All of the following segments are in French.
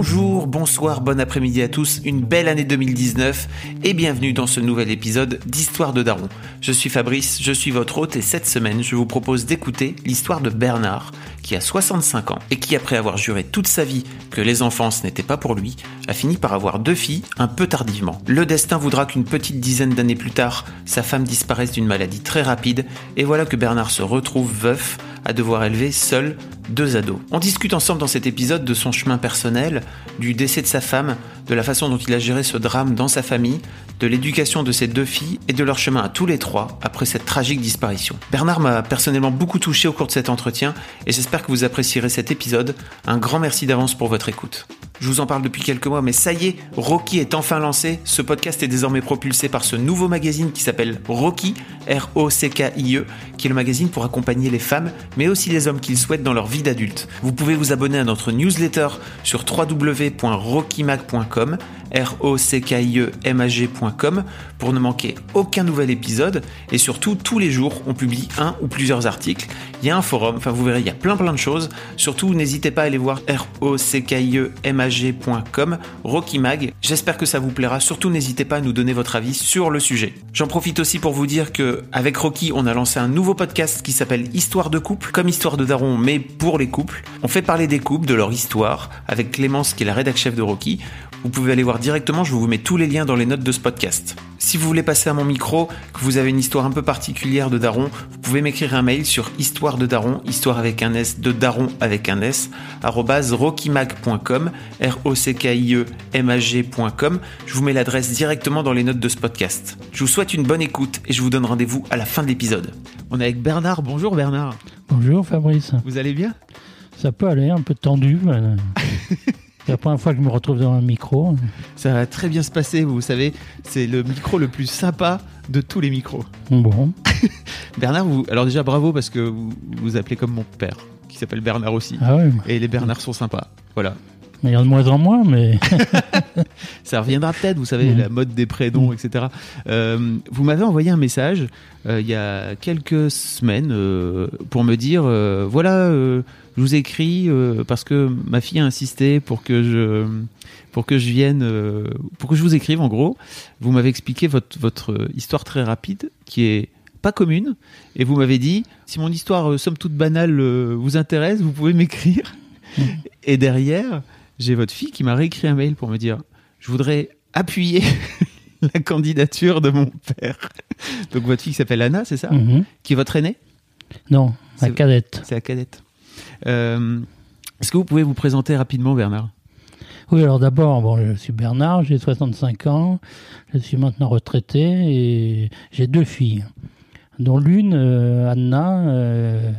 Bonjour, bonsoir, bon après-midi à tous, une belle année 2019 et bienvenue dans ce nouvel épisode d'Histoire de Daron. Je suis Fabrice, je suis votre hôte et cette semaine je vous propose d'écouter l'histoire de Bernard qui a 65 ans et qui après avoir juré toute sa vie que les enfants ce n'était pas pour lui, a fini par avoir deux filles un peu tardivement. Le destin voudra qu'une petite dizaine d'années plus tard, sa femme disparaisse d'une maladie très rapide et voilà que Bernard se retrouve veuf à devoir élever seul deux ados. On discute ensemble dans cet épisode de son chemin personnel, du décès de sa femme, de la façon dont il a géré ce drame dans sa famille, de l'éducation de ses deux filles et de leur chemin à tous les trois après cette tragique disparition. Bernard m'a personnellement beaucoup touché au cours de cet entretien et j'espère que vous apprécierez cet épisode. Un grand merci d'avance pour votre écoute. Je vous en parle depuis quelques mois, mais ça y est, Rocky est enfin lancé. Ce podcast est désormais propulsé par ce nouveau magazine qui s'appelle Rocky, R-O-C-K-I-E, qui est le magazine pour accompagner les femmes, mais aussi les hommes qu'ils souhaitent dans leur vie d'adulte. Vous pouvez vous abonner à notre newsletter sur www.rockymag.com comme R-O-C-K-I-E-M-A-G.com pour ne manquer aucun nouvel épisode et surtout tous les jours on publie un ou plusieurs articles. Il y a un forum, enfin vous verrez, il y a plein plein de choses. Surtout n'hésitez pas à aller voir R-O-C-K-I-E-M-A-G.com, Rocky Mag. J'espère que ça vous plaira. Surtout n'hésitez pas à nous donner votre avis sur le sujet. J'en profite aussi pour vous dire que avec Rocky on a lancé un nouveau podcast qui s'appelle Histoire de couple, comme Histoire de Daron mais pour les couples. On fait parler des couples, de leur histoire avec Clémence qui est la rédac chef de Rocky. Vous pouvez aller voir directement, je vous mets tous les liens dans les notes de ce podcast. Si vous voulez passer à mon micro, que vous avez une histoire un peu particulière de Daron, vous pouvez m'écrire un mail sur histoire de Daron, histoire avec un S, de Daron avec un S, rockymag.com, R-O-C-K-I-E-M-A-G.com. Je vous mets l'adresse directement dans les notes de ce podcast. Je vous souhaite une bonne écoute et je vous donne rendez-vous à la fin de l'épisode. On est avec Bernard. Bonjour Bernard. Bonjour Fabrice. Vous allez bien? Ça peut aller, un peu tendu. mais- C'est la première fois que je me retrouve devant un micro. Ça va très bien se passer, vous savez, c'est le micro le plus sympa de tous les micros. Bon, Bernard, vous, alors déjà bravo parce que vous vous appelez comme mon père, qui s'appelle Bernard aussi. ah ouais, Et les Bernards sont sympas. Voilà. il y en a de moins en moins, mais Ça reviendra peut-être, vous savez, Mhm. la mode des prénoms, etc. Euh, vous m'avez envoyé un message euh, il y a quelques semaines euh, pour me dire voilà, je vous écris euh, parce que ma fille a insisté pour que je pour que je vienne, euh, pour que je vous écrive en gros. Vous m'avez expliqué votre votre histoire très rapide qui est pas commune et vous m'avez dit si mon histoire euh, somme toute banale vous intéresse, vous pouvez m'écrire. Et derrière, j'ai votre fille qui m'a réécrit un mail pour me dire je voudrais appuyer la candidature de mon père. Donc votre fille qui s'appelle Anna, c'est ça? Mhm. Qui est votre aînée? Non, la cadette. C'est la cadette. Euh, Est-ce que vous pouvez vous présenter rapidement, Bernard? Oui, alors d'abord, bon, je suis Bernard, j'ai 65 ans, je suis maintenant retraité et j'ai deux filles, dont l'une, euh, Anna, euh,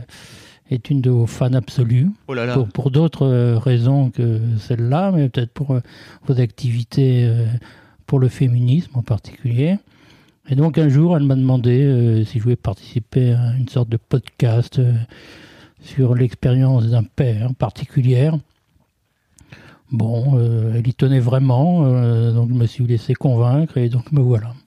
est une de vos fans absolues. Oh là là pour, pour d'autres euh, raisons que celle-là, mais peut-être pour vos activités pour le féminisme en particulier. Et donc un jour, elle m'a demandé si je voulais participer à une sorte de podcast sur l'expérience d'un père particulière. Bon, euh, elle y tenait vraiment, euh, donc je me suis laissé convaincre et donc me voilà.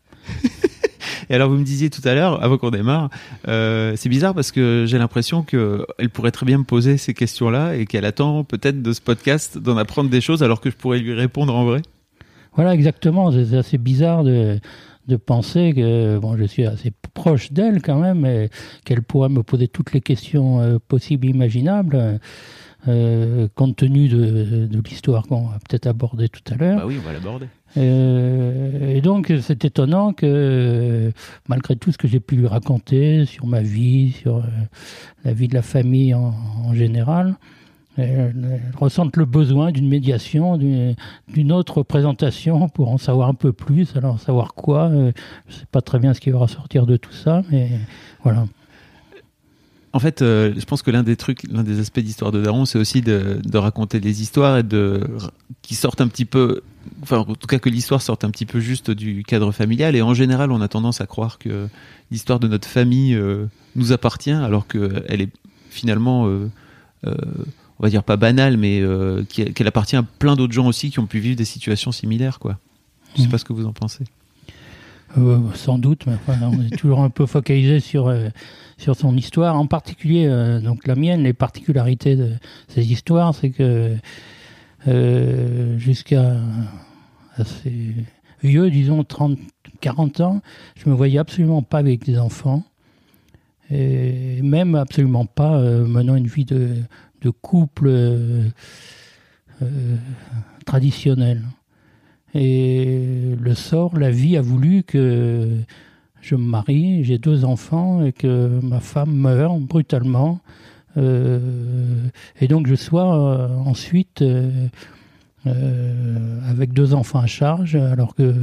Et alors vous me disiez tout à l'heure, avant qu'on démarre, euh, c'est bizarre parce que j'ai l'impression qu'elle pourrait très bien me poser ces questions-là et qu'elle attend peut-être de ce podcast d'en apprendre des choses alors que je pourrais lui répondre en vrai. Voilà, exactement. C'est c'est assez bizarre de, de penser que bon, je suis assez proche d'elle quand même, et qu'elle pourra me poser toutes les questions euh, possibles et imaginables, euh, compte tenu de, de l'histoire qu'on va peut-être aborder tout à l'heure. Bah oui, on va l'aborder. Euh, et donc, c'est étonnant que, malgré tout ce que j'ai pu lui raconter sur ma vie, sur euh, la vie de la famille en, en général, elle, elle ressente le besoin d'une médiation, d'une autre présentation pour en savoir un peu plus. Alors, savoir quoi euh, Je ne sais pas très bien ce qui va ressortir de tout ça, mais voilà. en fait, euh, je pense que l'un des trucs, l'un des aspects d'histoire de Daron, c'est aussi de, raconter des histoires de qui sortent un petit peu, enfin en tout cas que l'histoire sorte un petit peu juste du cadre familial. Et en général, on a tendance à croire que l'histoire de notre famille euh, nous appartient, alors qu'elle est finalement, euh, euh, on va dire pas banale, mais euh, qu'elle appartient à plein d'autres gens aussi qui ont pu vivre des situations similaires, quoi. Je sais Mhm. pas ce que vous en pensez. Euh, sans doute, mais enfin, on est toujours un peu focalisé sur, euh, sur son histoire. En particulier, euh, donc la mienne, les particularités de ces histoires, c'est que jusqu'à assez vieux, disons 30, 40 ans, je me voyais absolument pas avec des enfants. Et même absolument pas menant une vie de, de couple euh, euh, traditionnelle. Et le sort, la vie a voulu que je me marie, j'ai deux enfants et que ma femme meurt brutalement. Euh, et donc je sois ensuite avec deux enfants à charge, alors que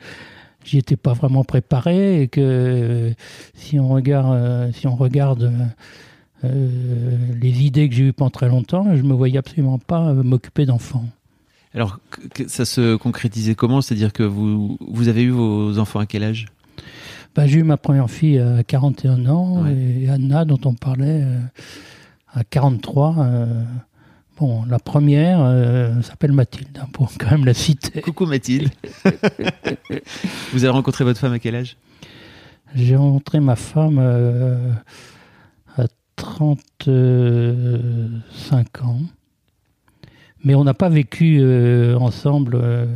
j'y étais pas vraiment préparé et que si on regarde, les idées que j'ai eues pendant très longtemps, je me voyais absolument pas euh, m'occuper d'enfants. Alors, ça se concrétisait comment? C'est-à-dire que vous, vous avez eu vos enfants à quel âge? Bah, j'ai eu ma première fille à 41 ans Ouais. et Anna, dont on parlait, euh, à 43. euh, bon, la première euh, s'appelle Mathilde, hein, pour quand même la citer. Coucou Mathilde. vous avez rencontré votre femme à quel âge? J'ai rencontré ma femme euh, 35 ans. Mais on n'a pas vécu euh, ensemble euh,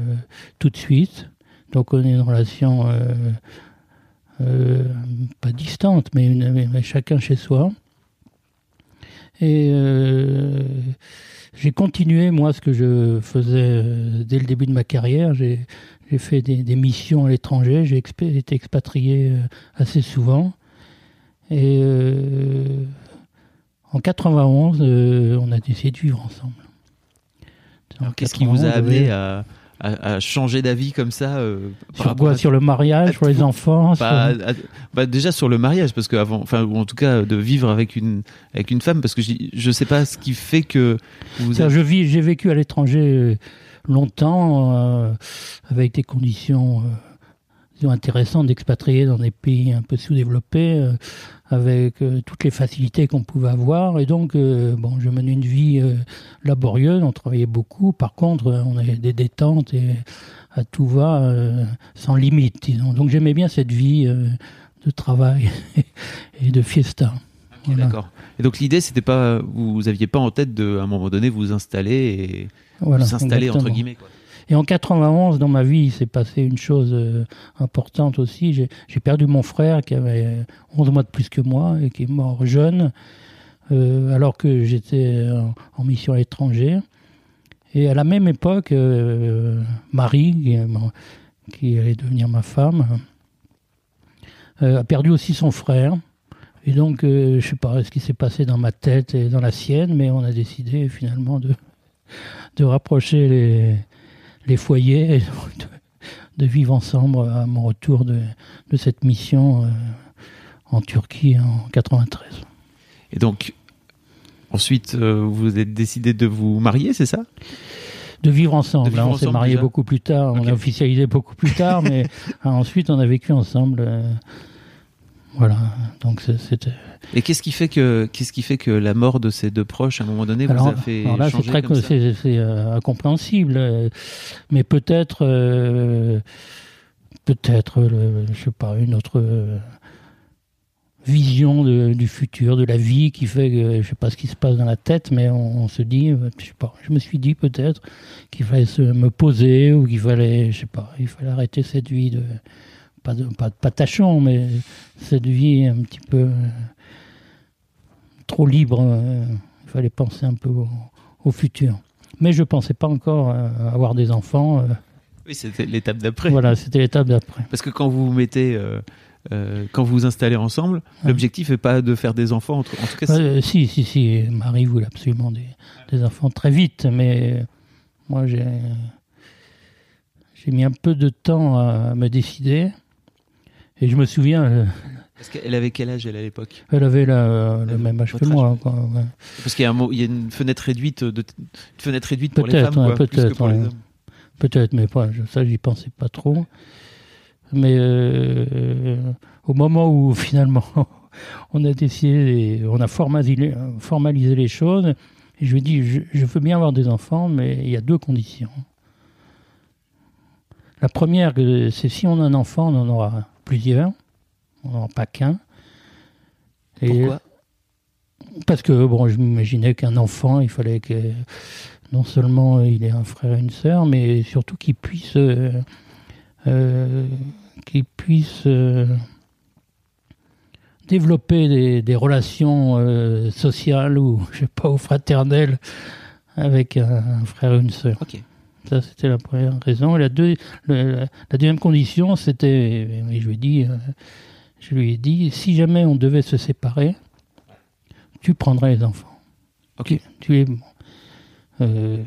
tout de suite. Donc on est une relation euh, pas distante, mais, chacun chez soi. Et j'ai continué, moi, ce que je faisais dès le début de ma carrière. J'ai fait des, missions à l'étranger, j'ai été expatrié assez souvent. Et en 91, euh, on a décidé de vivre ensemble. En Qu'est-ce qui vous a 91, amené à, à- à changer d'avis comme ça euh, Sur quoi à- Sur le mariage, sur les enfants Bah, sur- bah, déjà sur le mariage parce que avant enfin ou en tout cas de vivre avec une avec une femme parce que je, je sais pas ce qui fait que vous je vis, j'ai vécu à l'étranger euh, longtemps euh, avec des conditions disons, intéressantes d'expatrier dans des pays un peu sous-développés, euh, avec euh, toutes les facilités qu'on pouvait avoir. Et donc, euh, bon, je menais une vie laborieuse, on travaillait beaucoup. Par contre, on avait des détentes et à tout va, sans limite, disons. Donc, j'aimais bien cette vie de travail et de fiesta. Voilà. D'accord. Et donc l'idée c'était pas vous aviez pas en tête de à un moment donné vous installer et Voilà, vous installer entre guillemets quoi. Et en 91, dans ma vie, il s'est passé une chose euh, importante aussi. J'ai perdu mon frère qui avait 11 mois de plus que moi et qui est mort jeune, euh, alors que j'étais en, mission à l'étranger. Et à la même époque, euh, Marie, qui, allait devenir ma femme, euh, a perdu aussi son frère. Et donc, euh, je sais pas ce qui s'est passé dans ma tête et dans la sienne, mais on a décidé finalement de, de rapprocher les, les foyers et de, de vivre ensemble à mon retour de, de cette mission euh, en Turquie en 93. Et donc ensuite euh, vous êtes décidé de vous marier c'est ça? De vivre ensemble. De vivre hein, on s'est marié beaucoup plus tard, on a officialisé beaucoup plus tard, mais ah, ensuite on a vécu ensemble. euh, voilà, donc c'était. Et qu'est-ce qui fait que qu'est-ce qui fait que la mort de ces deux proches à un moment donné vous Alors, a fait alors là, c'est changer comme ça? c'est euh, incompréhensible, euh, mais peut-être, euh, peut-être, je sais pas, une autre vision de- du futur, de la vie, qui fait que je sais pas ce qui se passe dans la tête, mais on, on se dit, je sais pas, je me suis dit peut-être qu'il fallait se me poser ou qu'il fallait, je sais pas, il fallait arrêter cette vie de pas de pas, pas mais cette vie un petit peu euh, trop libre. euh, il fallait penser un peu au, au futur. Mais je pensais pas encore euh, avoir des enfants. Oui, c'était l'étape d'après. voilà, c'était l'étape d'après. Parce que quand vous vous mettez, euh, euh, quand vous vous installez ensemble, l'objectif est pas de faire des enfants. entre- En tout cas, Euh, si, si, si. Marie voulait absolument des, des enfants très vite, mais moi j'ai j'ai mis un peu de temps à me décider. Et je me souviens, euh, Parce qu'elle avait quel âge elle à l'époque? Elle avait la- le même âge que âge, moi. ouais. quoi, ouais. Parce qu'il y a, un y une fenêtre réduite, de, une fenêtre réduite pour les Peut-être, femmes, peut-être, ouais. Peut-être, mais pas, je- ça, j'y pensais pas trop. Mais euh, au moment où finalement on a décidé, on a formalisé, formalisé les choses, et je lui ai dit, je, je veux bien avoir des enfants, mais il y a deux conditions. La première, c'est si on a un enfant, on en aura plusieurs, pas qu'un. Pourquoi? Parce que bon, je m'imaginais qu'un enfant, il fallait que non seulement il ait un frère et une sœur, mais surtout qu'il puisse, euh, euh, qu'il puisse euh, développer des, des relations sociales ou je sais pas, ou fraternelles avec un, un frère et une sœur. Ça, c'était la première raison. Et la, deux- le- la, la deuxième condition, c'était, je lui ai dit, euh, je lui ai dit, si jamais on devait se séparer, tu prendrais les enfants. Ok. Tu, tu es bon. Euh,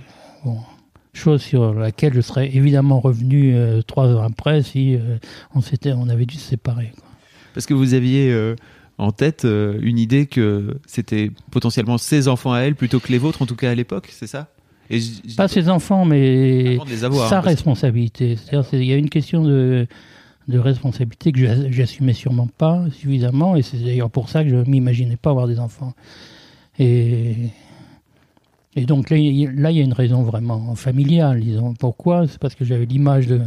bon. Chose sur laquelle je serais évidemment revenu euh, trois ans après si euh, on s'était, on avait dû se séparer. quoi. Parce que vous aviez en tête une idée que c'était potentiellement ses enfants à elle plutôt que les vôtres, en tout cas à l'époque, c'est ça? Et Pas ses enfants, mais avoir. sa hein, responsabilité. C'est-à-dire, il y a une question de, de responsabilité que j'as- j'assumais sûrement pas suffisamment, et c'est d'ailleurs pour ça que je m'imaginais pas avoir des enfants. Et, et donc là, il y a- là, il y a une raison vraiment familiale, disons. Pourquoi? C'est parce que j'avais l'image de,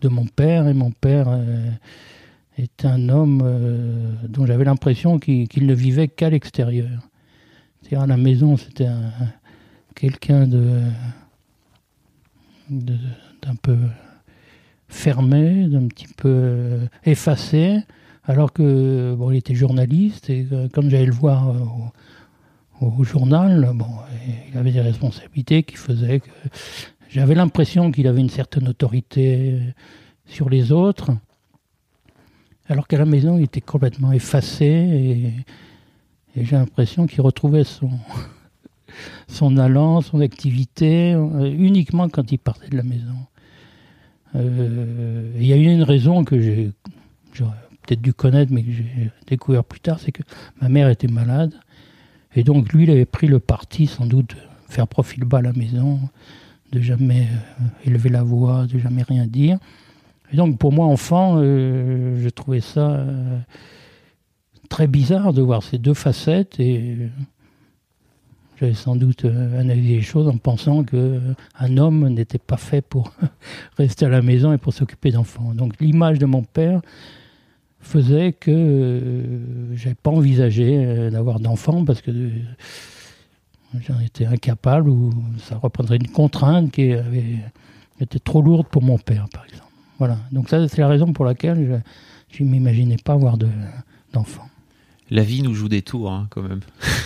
de mon père, et mon père euh, est un homme euh, dont j'avais l'impression qu'il qu'il ne vivait qu'à l'extérieur. C'est-à-dire à la maison, c'était un- quelqu'un de d'un peu fermé, d'un petit peu euh, effacé, alors que bon, il était journaliste et que, quand j'allais le voir euh, au, journal, bon, il avait des responsabilités qui faisaient que j'avais l'impression qu'il avait une certaine autorité euh, sur les autres, alors qu'à la maison il était complètement effacé et j'ai l'impression qu'il retrouvait son son allant, son activité, euh, uniquement quand il partait de la maison. Euh, Il y a une raison que j'ai peut-être dû connaître, mais que j'ai découvert plus tard, c'est que ma mère était malade. Et donc lui, il avait pris le parti, sans doute, de faire profil bas à la maison, de jamais euh, élever la voix, de jamais rien dire. Et donc pour moi, enfant, je trouvais ça très bizarre de voir ces deux facettes et j'avais sans doute euh, analysé les choses en pensant que euh, homme n'était pas fait pour rester à la maison et pour s'occuper d'enfants. Donc l'image de mon père faisait que euh, j'avais pas envisagé euh, d'avoir d'enfants parce que euh, j'en étais incapable ou ça représenterait une contrainte qui avait, était trop lourde pour mon père, par exemple. Voilà. Donc ça, c'est la raison pour laquelle je ne m'imaginais pas avoir de- d'enfants. La vie nous joue des tours, hein, quand même.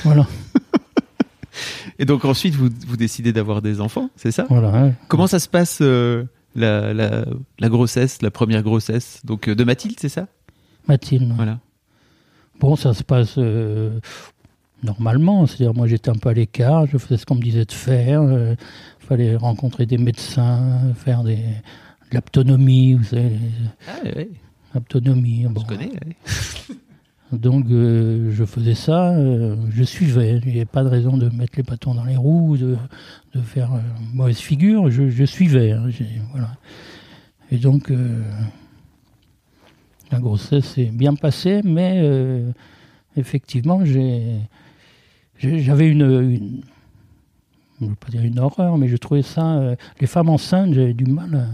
Voilà. Et donc ensuite, vous, vous décidez d'avoir des enfants, c'est ça? Voilà. Comment ça se passe euh, la, la, la grossesse, la première grossesse? Donc euh, de Mathilde, c'est ça? Mathilde. Voilà. Bon, ça se passe euh, normalement. C'est-à-dire, moi, j'étais un peu à l'écart. Je faisais ce qu'on me disait de faire. Il fallait rencontrer des médecins, faire des, de l'aptonomie, vous savez, Ah, ouais, l'aptonomie. on Bon. se connaît. ouais. Donc, euh, je faisais ça. euh, je suivais. Il n'y avait pas de raison de mettre les bâtons dans les roues, de, faire euh, mauvaise figure. Je, suivais. hein, voilà. Et donc, la grossesse s'est bien passée, mais effectivement, j'avais une, veux pas dire une horreur, mais je trouvais ça, les femmes enceintes, j'avais du mal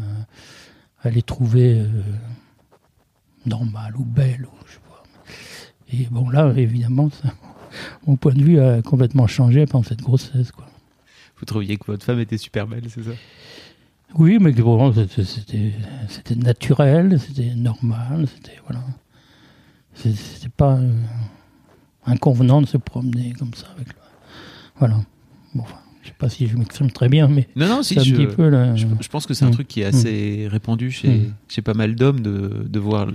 à, les trouver normales ou belles, ou. Et bon, là, évidemment, ça- mon point de vue a complètement changé pendant cette grossesse, quoi. Vous trouviez que votre femme était super belle, c'est ça? Oui, mais que bon, c'était- naturel, c'était normal, c'était voilà. C'était pas euh, inconvenant de se promener comme ça avec le. Voilà. Bon, enfin, je sais pas si je m'exprime très bien, mais Non, non, si, un je, petit peu là. je, je pense que c'est un Mm. truc qui est assez répandu chez, Mm. chez pas mal d'hommes de, de voir,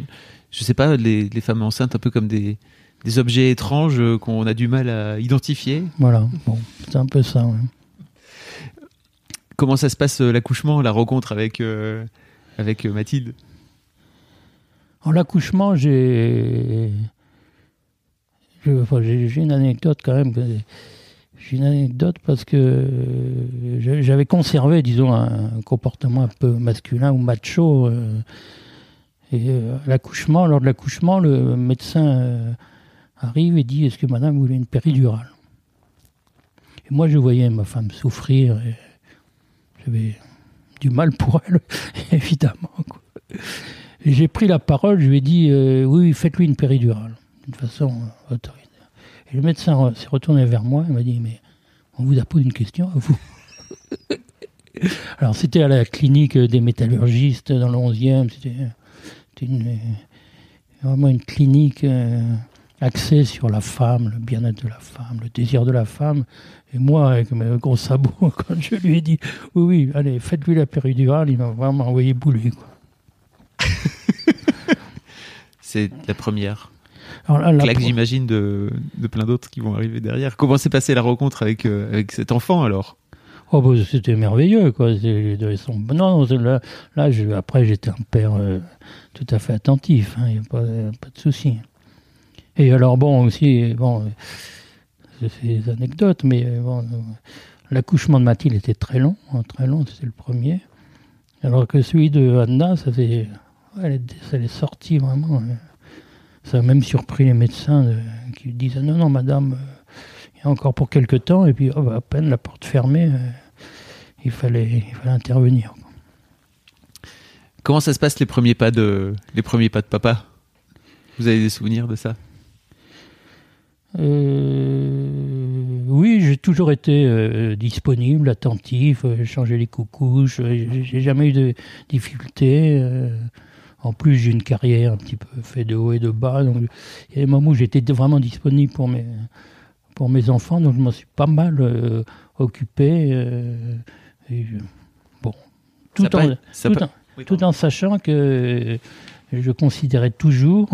je sais pas, les, les femmes enceintes un peu comme des, des objets étranges euh, qu'on a du mal à identifier. Voilà. Bon, c'est un peu ça. ouais. Comment ça se passe euh, l'accouchement, la rencontre avec, euh, avec Mathilde? En l'accouchement, j'ai j'ai une anecdote quand même. J'ai une anecdote parce que j'avais conservé, disons, un comportement un peu masculin ou macho. Euh, euh, l'accouchement, lors de l'accouchement, le médecin arrive et dit Est-ce que madame voulait une péridurale? Et moi, je voyais ma femme souffrir. et J'avais du mal pour elle, évidemment. J'ai pris la parole, je lui ai dit Oui, faites-lui une péridurale, d'une façon autoritaire. Et le médecin s'est retourné vers moi et m'a dit Mais on vous a posé une question à vous. Alors, c'était à la clinique des métallurgistes dans le 11e. C'était vraiment une clinique euh, axée sur la femme, le bien-être de la femme, le désir de la femme. Et moi, avec mes gros sabots, quand je lui ai dit Oui, oui, allez, faites-lui la péridurale, il m'a vraiment envoyé bouler. C'est la première claque, j'imagine, de, de, plein d'autres qui vont arriver derrière. Comment s'est passée la rencontre avec, euh, avec cet enfant alors? Oh, bah, c'était merveilleux, quoi. Non, là, après, j'étais un père euh, tout à fait attentif, il hein, n'y a pas, pas, de souci. Et alors, bon, aussi, bon, c'est des anecdotes, mais euh, l'accouchement de Mathilde était très long, hein, très long, c'était le premier. Alors que celui de Anna, ça, fait, ça est sorti vraiment. Ça a même surpris les médecins qui disaient non, non, madame, euh, il y a encore pour quelque temps. Et puis, oh, bah, à peine la porte fermée, euh, il, fallait, il fallait intervenir. Comment ça se passe les premiers pas de, les premiers pas de papa? Vous avez des souvenirs de ça? Euh, oui, j'ai toujours été disponible, attentif, changer les coucouches, j'ai jamais eu de difficultés. En plus, j'ai une carrière un petit peu fait de haut et de bas. Donc, il y a des moments où j'étais vraiment disponible pour mes, pour mes enfants, donc je m'en suis pas mal euh, occupé. Euh, bon, tout, en, tout, en, sachant que je considérais toujours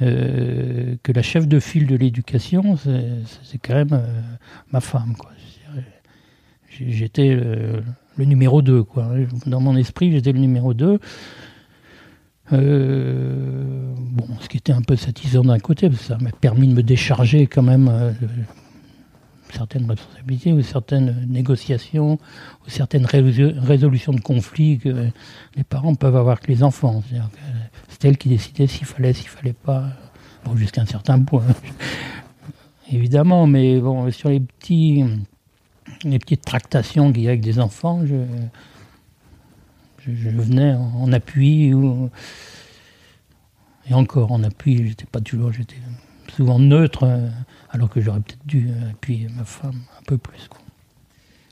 euh, que la chef de file de l'éducation, c'est quand même ma femme. J'étais le, le, numéro 2. Quoi. Dans mon esprit, j'étais le numéro 2. Euh, bon, ce qui était un peu satisfaisant d'un côté, parce que ça m'a permis de me décharger quand même euh, certaines responsabilités ou certaines négociations ou certaines résolutions de conflits que les parents peuvent avoir avec les enfants. C'est elle qui décidait s'il fallait, s'il fallait pas, jusqu'à un certain point. Évidemment, mais bon, sur les petits, les petites tractations qu'il y a avec des enfants, je, je, venais en, appui ou, et encore en appui, j'étais pas toujours, j'étais souvent neutre, euh, alors que j'aurais peut-être dû appuyer ma femme un peu plus.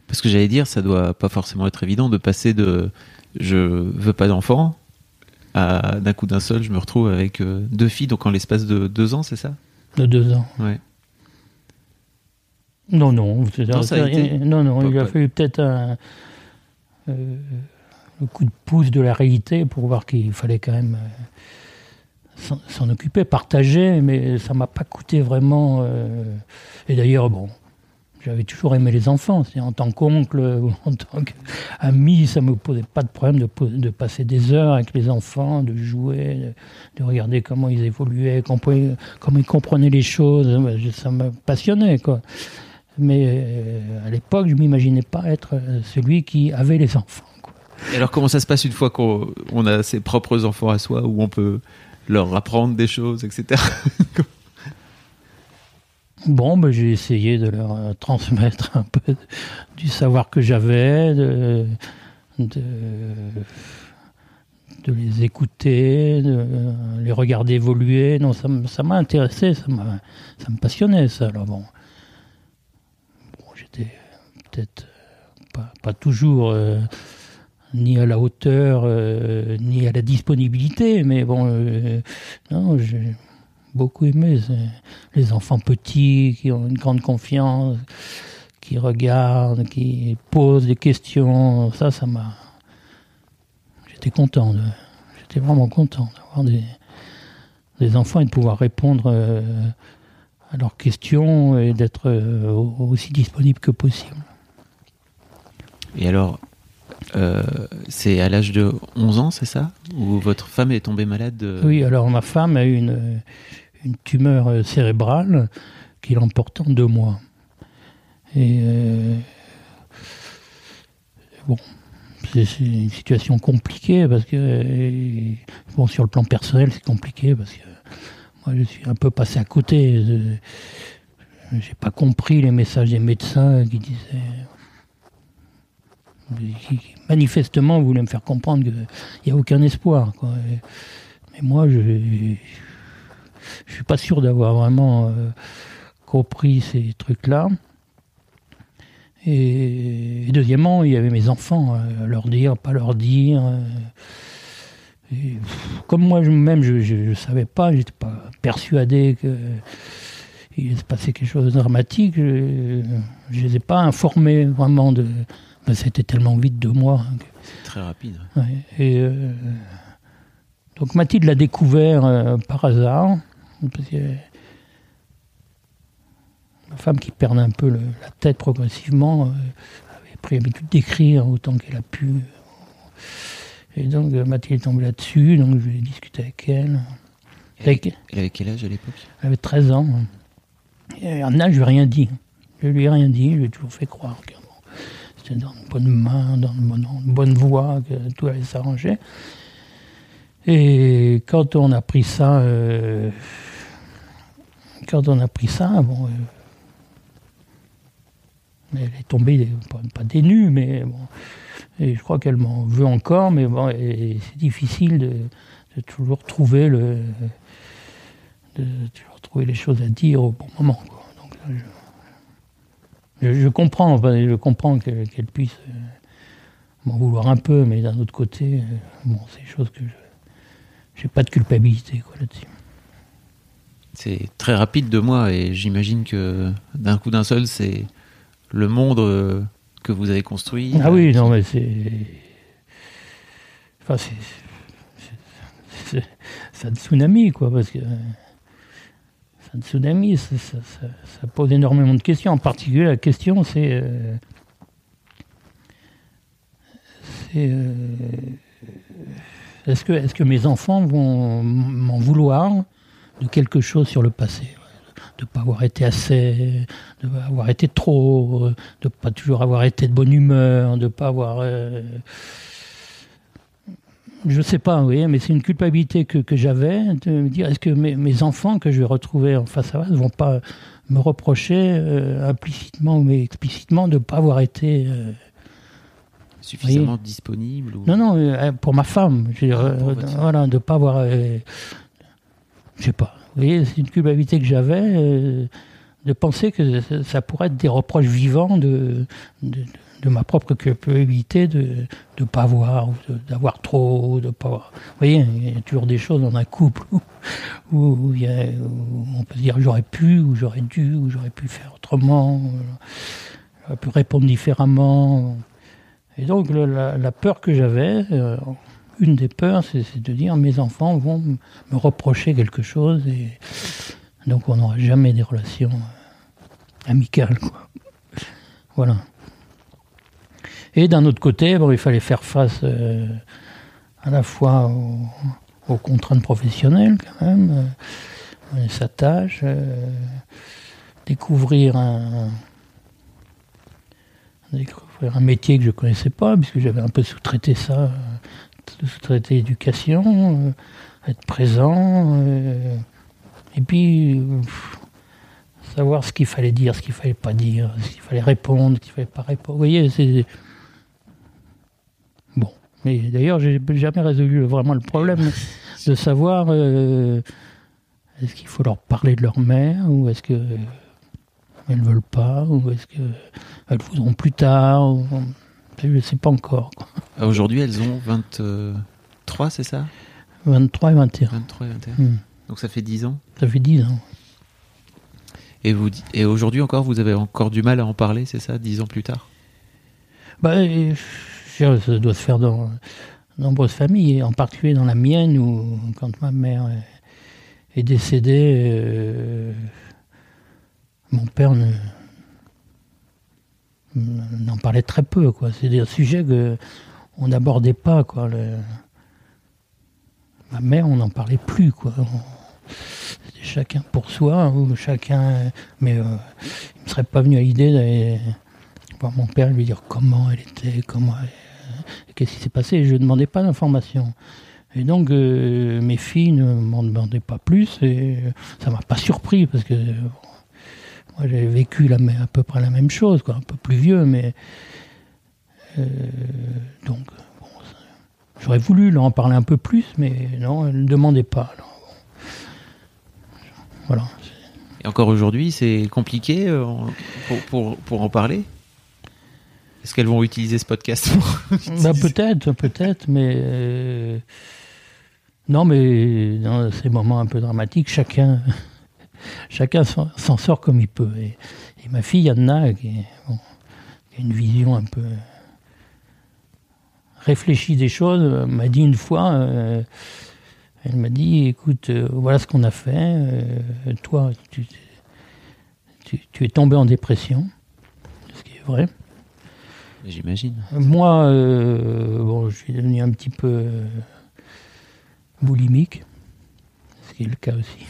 Parce que j'allais dire, ça doit pas forcément être évident de passer de je veux pas d'enfant à d'un coup d'un seul, je me retrouve avec euh, deux filles, donc en l'espace de deux ans, c'est ça? De deux ans. Ouais. Non, non, non, non, il a fallu peut-être un. Euh, le coup de pouce de la réalité pour voir qu'il fallait quand même euh, s'en occuper, partager, mais ça m'a pas coûté vraiment. Euh, et d'ailleurs, bon, j'avais toujours aimé les enfants. En tant qu'oncle ou en tant qu'ami, ça me posait pas de problème de, de, passer des heures avec les enfants, de jouer, de, regarder comment ils évoluaient, comment ils comprenaient les choses. Ça me passionnait, quoi. Mais euh, à l'époque, je m'imaginais pas être celui qui avait les enfants. Et alors, comment ça se passe une fois qu'on a ses propres enfants à soi, où on peut leur apprendre des choses, etc. Bon, ben, j'ai essayé de leur euh, transmettre un peu du savoir que j'avais, de, de, les écouter, de les regarder évoluer. Non, ça m'a intéressé, ça, ça me passionnait, ça. Bon, bon j'étais peut-être pas, pas, toujours. Euh, ni à la hauteur, euh, ni à la disponibilité, mais bon, euh, non, j'ai beaucoup aimé les enfants petits qui ont une grande confiance, qui regardent, qui posent des questions. Ça, ça m'a. J'étais content, de... j'étais vraiment content d'avoir des... des, enfants et de pouvoir répondre euh, à leurs questions et d'être aussi disponible que possible. Et alors, euh, c'est à l'âge de 11 ans, c'est ça? Ou votre femme est tombée malade Oui, alors ma femme a eu une, tumeur cérébrale qui l'emporte en deux mois. Et bon, c'est une situation compliquée parce que, bon, sur le plan personnel, c'est compliqué parce que moi, je suis un peu passé à côté. J'ai pas compris les messages des médecins qui disaient. Qui, manifestement voulaient me faire comprendre qu'il n'y a aucun espoir. mais moi, je ne suis pas sûr d'avoir vraiment euh, compris ces trucs-là. Et, deuxièmement, il y avait mes enfants, euh, leur dire, pas leur dire. Euh, comme moi même, je ne savais pas, j'étais pas persuadé qu'il se passait quelque chose de dramatique, je ne les ai pas informés vraiment de. Ben, c'était tellement vite de moi. Hein, Très rapide. et, euh, donc Mathilde l'a découvert par hasard. Parce que, ma femme qui perd un peu la tête progressivement euh, avait pris l'habitude d'écrire autant qu'elle a pu. Et donc euh, Mathilde est tombée là-dessus, donc je vais discuter avec elle. Elle, avait quel âge à l'époque? Elle avait 13 ans. Et en âge, je lui ai rien dit. Je lui ai rien dit, je lui ai toujours fait croire que dans une bonne main, dans une bonne, voie, que tout allait s'arranger. Et quand on a pris ça, euh, quand on a pris ça, bon, elle est tombée, pas, des nues, mais bon. Et je crois qu'elle m'en veut encore, mais bon, c'est difficile de, toujours trouver le, de, toujours trouver les choses à dire au bon moment. Comprends, je comprends qu'elle puisse euh, m'en vouloir un peu, mais d'un autre côté, euh, bon, c'est des choses que je n'ai pas de culpabilité là-dessus. C'est très rapide de moi et j'imagine que d'un coup d'un seul, c'est le monde euh, que vous avez construit. Ah oui, non, mais c'est. Enfin, c'est. C'est un tsunami, quoi, parce que. Un tsunami, ça, pose énormément de questions. En particulier, la question, c'est. Euh. Euh, est-ce que, est que mes enfants vont m'en vouloir de quelque chose sur le passé de ne pas avoir été assez, de pas avoir été trop, de pas toujours avoir été de bonne humeur, de ne pas avoir. Euh, je ne sais pas, oui, mais c'est une culpabilité que, que j'avais de me dire est-ce que mes, mes, enfants que je vais retrouver en face à face ne vont pas me reprocher euh, implicitement ou explicitement de ne pas avoir été. Euh, Suffisamment disponible Non, non, pour ma femme. Ah, voilà, de ne pas avoir. je sais pas voyez, c'est une culpabilité que j'avais euh, de penser que ça, pourrait être des reproches vivants de, de, ma propre culpabilité de ne pas avoir, d'avoir trop, de pas avoir. Vous voyez, il y a toujours des choses dans un couple où, on peut dire j'aurais pu, ou j'aurais dû, ou j'aurais pu faire autrement, j'aurais pu répondre différemment. Et donc la, peur que j'avais, euh, une des peurs, c'est de dire mes enfants vont me reprocher quelque chose et donc on n'aura jamais des relations euh, amicales. Quoi. Voilà. Et d'un autre côté, bon, il fallait faire face euh, à la fois aux, contraintes professionnelles quand même, euh, sa tâche, découvrir un, découvrir un métier que je ne connaissais pas, puisque j'avais un peu sous-traité ça de traiter éducation, euh, être présent, euh, et puis savoir ce qu'il fallait dire, ce qu'il fallait pas dire, ce qu'il fallait répondre, ce qu'il fallait pas répondre. Vous voyez. Mais d'ailleurs, j'ai jamais résolu vraiment le problème de savoir euh, est-ce qu'il faut leur parler de leur mère ou est-ce que elles veulent pas ou est-ce qu'elles voudront plus tard. Je ne sais pas encore. Ah, aujourd'hui, elles ont 23, c'est ça? 23 et 21. 23 et 21. Hmm. Donc ça fait 10 ans? Ça fait 10 ans. Et, vous, et aujourd'hui encore, vous avez encore du mal à en parler, c'est ça, 10 ans plus tard? Bah, Ça doit se faire dans de nombreuses familles, en particulier dans la mienne, où quand ma mère est décédée, euh, mon père ne, on en parlait très peu. C'est des sujets qu'on n'abordait pas. Ma mère, on n'en parlait plus. Des chacun pour soi, chacun. Mais euh, il ne serait pas venu à l'idée d'aller voir mon père lui dire comment elle était, comment qu'est-ce qui s'est passé. Je ne demandais pas d'informations. Et donc, euh, mes filles ne m'en demandaient pas plus, et ça m'a pas surpris, parce que moi j'avais vécu la, à peu près la même chose, quoi, un peu plus vieux, mais. donc, j'aurais voulu leur en parler un peu plus, mais non, elles ne demandaient pas. Voilà. Et encore aujourd'hui, c'est compliqué euh, pour, pour, pour, en parler? Est-ce qu'elles vont utiliser ce podcast bah, Peut-être, peut-être, mais. Euh, non, mais dans ces moments un peu dramatiques, chacun, chacun s'en sort comme il peut. Et, ma fille Anna, qui, a une vision un peu réfléchie des choses, m'a dit une fois. Elle m'a dit, écoute, euh, voilà ce qu'on a fait. Euh, toi, tu, es tombé en dépression, ce qui est vrai. J'imagine. Moi, euh, bon, je suis devenu un petit peu boulimique, ce qui est le cas aussi.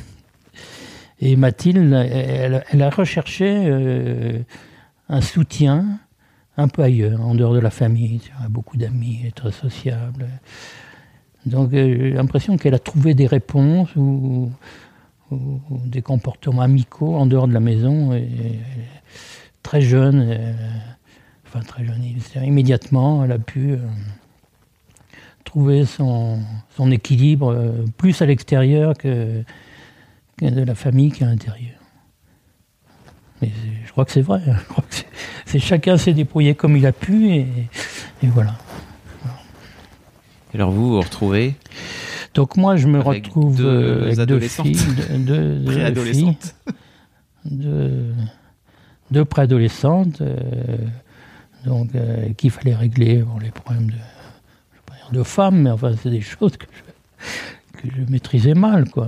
Et Mathilde, elle, a recherché un soutien un peu ailleurs, en dehors de la famille. Elle a beaucoup d'amis, elle est très sociable. Donc euh, j'ai l'impression qu'elle a trouvé des réponses ou, des comportements amicaux en dehors de la maison. Et, très jeune, euh, enfin très jeune, immédiatement, elle a pu euh, trouver son, équilibre plus à l'extérieur que, de la famille qu'à l'intérieur. Mais je crois que c'est vrai. Hein. Je crois que c'est, chacun s'est débrouillé comme il a pu et voilà alors vous vous retrouvez Donc moi je me retrouve euh, avec deux filles, deux, préadolescentes, deux, préadolescentes, euh, donc euh, qu'il fallait régler les problèmes de, femmes, mais enfin c'est des choses que je, je maîtrisais mal quoi.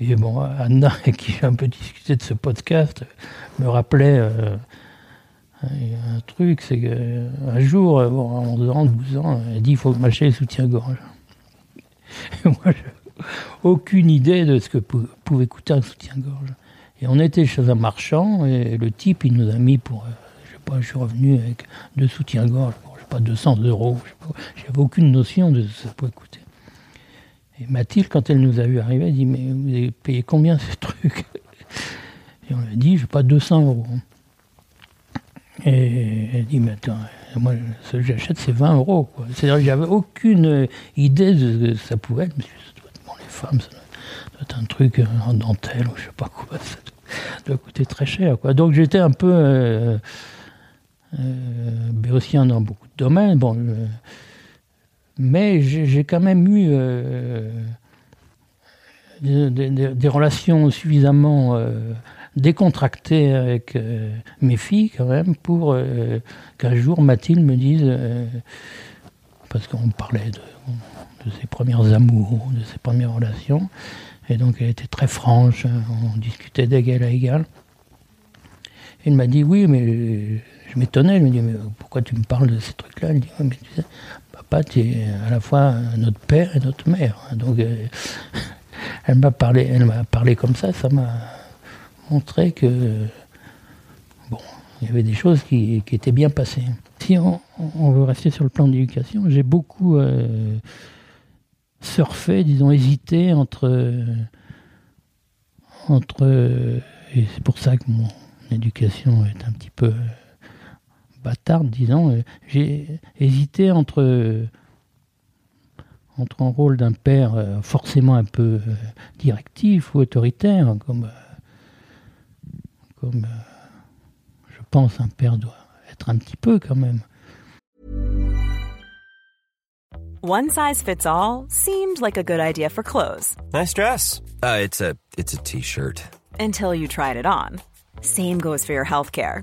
Et bon, Anna, avec qui j'ai un peu discuté de ce podcast, me rappelait un truc, c'est qu'un jour, à 11 ans, 12 ans, elle dit il faut m'acheter le soutien-gorge. moi, j'ai aucune idée de ce que pouvait coûter un soutien-gorge. Et on était chez un marchand, et le type, il nous a mis pour. Euh, je je suis revenu avec deux soutiens-gorge je sais pas, 200 euros. J'avais aucune notion de ce que ça pouvait coûter. Et Mathilde, quand elle nous a vu arriver, elle dit Mais vous avez payé combien ces trucs Et on lui a dit Je sais pas, 200 euros. Et elle dit, mais attends, moi, ce que j'achète, c'est 20 euros. C'est-à-dire que j'avais aucune idée de ce que ça pouvait être. les femmes, ça doit être un truc en dentelle ou je sais pas quoi. Ça doit coûter très cher. Quoi. Donc j'étais un peu euh, euh, béotien dans beaucoup de domaines. Bon, euh, mais j'ai quand même eu euh, des, relations suffisamment décontracté avec euh, mes filles quand même pour euh, qu'un jour Mathilde me dise, euh, parce qu'on parlait de, ses premiers amours, de ses premières relations, et donc elle était très franche, on discutait d'égal à égal. Elle m'a dit oui, mais je m'étonnais, elle me dit mais pourquoi tu me parles de ces trucs-là? Elle dit mais tu sais, papa, tu es à la fois notre père et notre mère. Donc elle m'a parlé, parlé comme ça, ça m'a montrait que bon, il y avait des choses qui, étaient bien passées. Si on, veut rester sur le plan de l'éducation, j'ai beaucoup euh, surfé, disons, hésité entre. entre et c'est pour ça que mon éducation est un petit peu bâtarde, disons. J'ai hésité entre entre un rôle d'un père euh, forcément un peu euh, directif ou autoritaire, comme comme euh, je pense un père doit être un petit peu quand même. One size fits all seemed like a good idea for clothes. Nice dress. Uh, it's a it's a t-shirt. Until you tried it on. Same goes for your healthcare.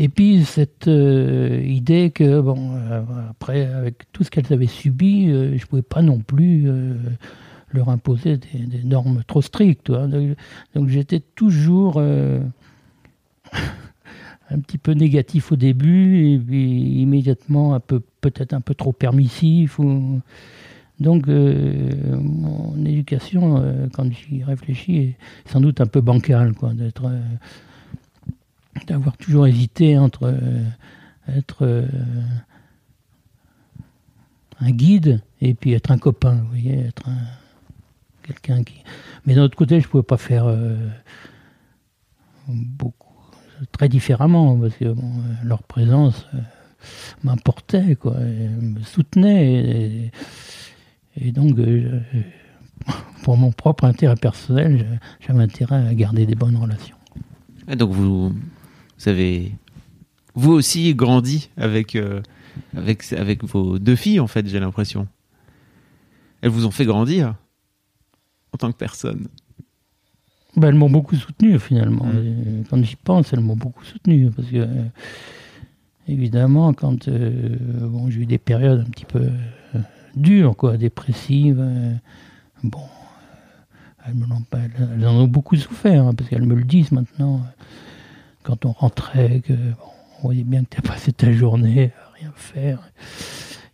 Et puis cette euh, idée que, bon, euh, après, avec tout ce qu'elles avaient subi, euh, je ne pouvais pas non plus leur imposer des, normes trop strictes. vois. Donc, j'étais toujours un petit peu négatif au début et puis immédiatement un peu peut-être un peu trop permissif. Donc mon éducation, quand j'y réfléchis, est sans doute un peu bancale, quoi, d'être, d'avoir toujours hésité entre euh, être euh, un guide et puis être un copain, vous voyez, être un, quelqu'un qui. Mais d'un autre côté, je pouvais pas faire euh, beaucoup, très différemment parce que leur présence m'importait, quoi, me soutenait. Et, donc, pour mon propre intérêt personnel, j'avais intérêt à garder des bonnes relations. Donc vous, vous avez vous aussi grandi avec, euh, avec, avec vos deux filles, en fait, j'ai l'impression. Elles vous ont fait grandir en tant que personne. Ben, elles m'ont beaucoup soutenu finalement. Mm. Et Quand j'y pense, elles m'ont beaucoup soutenu parce que euh, évidemment, quand euh, bon, j'ai eu des périodes un petit peu euh, dures, quoi, dépressives, euh, bon, elles, me l'ont pas- elles- elles en ont beaucoup souffert hein, parce qu'elles me le disent maintenant. Quand on rentrait, que on voyait bien que tu as passé ta journée à rien faire.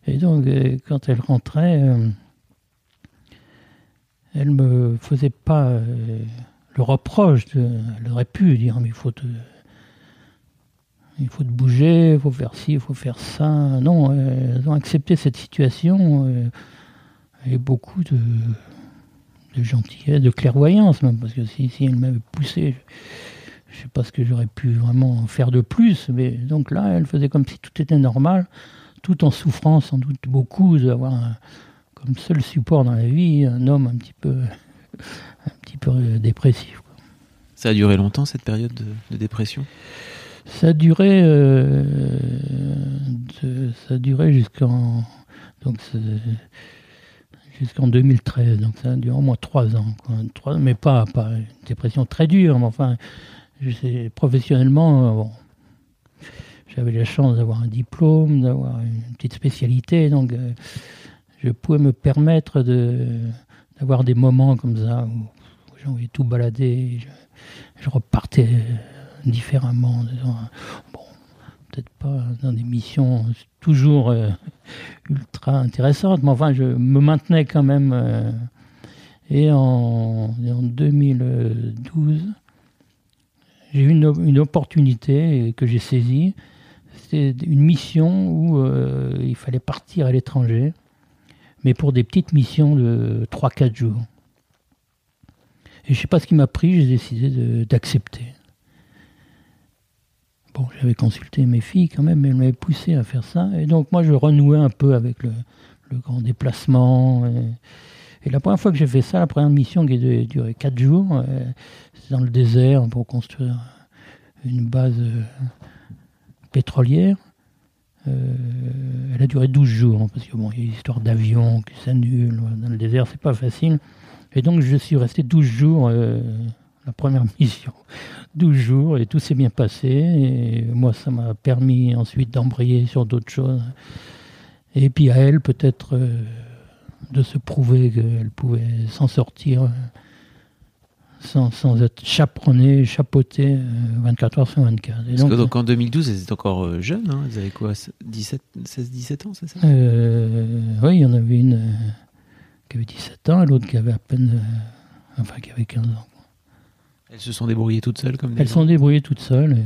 Et donc, euh, quand elles rentraient, euh, elles me faisaient pas euh, le reproche. De, elle aurait pu dire, mais il faut te, il faut te bouger, il faut faire ci, il faut faire ça. Non, elles ont accepté cette situation et beaucoup de, de gentillesse, de clairvoyance même, parce que si, elles m'avaient poussé, ne sais pas ce que j'aurais pu vraiment faire de plus. Mais donc là, elles faisaient comme si tout était normal, tout en souffrant sans doute beaucoup d'avoir comme seul support dans la vie un homme un petit peu, un petit peu euh, dépressif. quoi. Ça a duré longtemps, cette période de, de dépression? Ça a duré, euh, de- ça a duré jusqu'en donc jusqu'en 2013. Donc ça a duré au moins trois ans, quoi. Trois- mais pas pas une dépression très dure. Mais enfin, je professionnellement, euh, j'avais la chance d'avoir un diplôme, d'avoir une petite spécialité, donc euh, je pouvais me permettre d'avoir des moments comme ça où, où j'ai envie de tout balader. Je, repartais différemment. Bon, peut-être pas dans des missions toujours euh, ultra intéressantes, mais enfin, je me maintenais quand même. et en, en 2012, j'ai eu une, opportunité que j'ai saisie. C'était une mission où euh, il fallait partir à l'étranger, mais pour des petites missions de 3-4 jours. Et je sais pas ce qui m'a pris, j'ai décidé d'accepter. Bon, j'avais consulté mes filles quand même, mais elles m'avaient poussé à faire ça. Et donc moi, je renouais un peu avec le, grand déplacement. Et, et la première fois que j'ai fait ça, la première mission qui a duré 4 jours, euh, c'était dans le désert pour construire une base euh, pétrolière. Euh, elle a duré 12 jours, hein, parce que bon, il y a une histoire d'avion qui s'annule. Dans le désert, c'est pas facile. Et donc, je suis resté 12 jours, la première mission. 12 jours, et tout s'est bien passé. Et moi, ça m'a permis ensuite d'embrayer sur d'autres choses. Et puis à elle, peut-être, de se prouver qu'elle pouvait s'en sortir euh, sans, sans être chaperonnée, chapeautée euh, 24 heures sur 24. Et Parce que donc, en 2012, elles étaient encore euh, jeunes. Hein elles avaient quoi 16-17 ans, c'est ça? Euh, oui, il y en avait une euh, qui avait 17 ans et l'autre qui avait à peine. euh, enfin, qui avait 15 ans. Elles se sont débrouillées toutes seules comme des Elles sont débrouillées toutes seules. Et...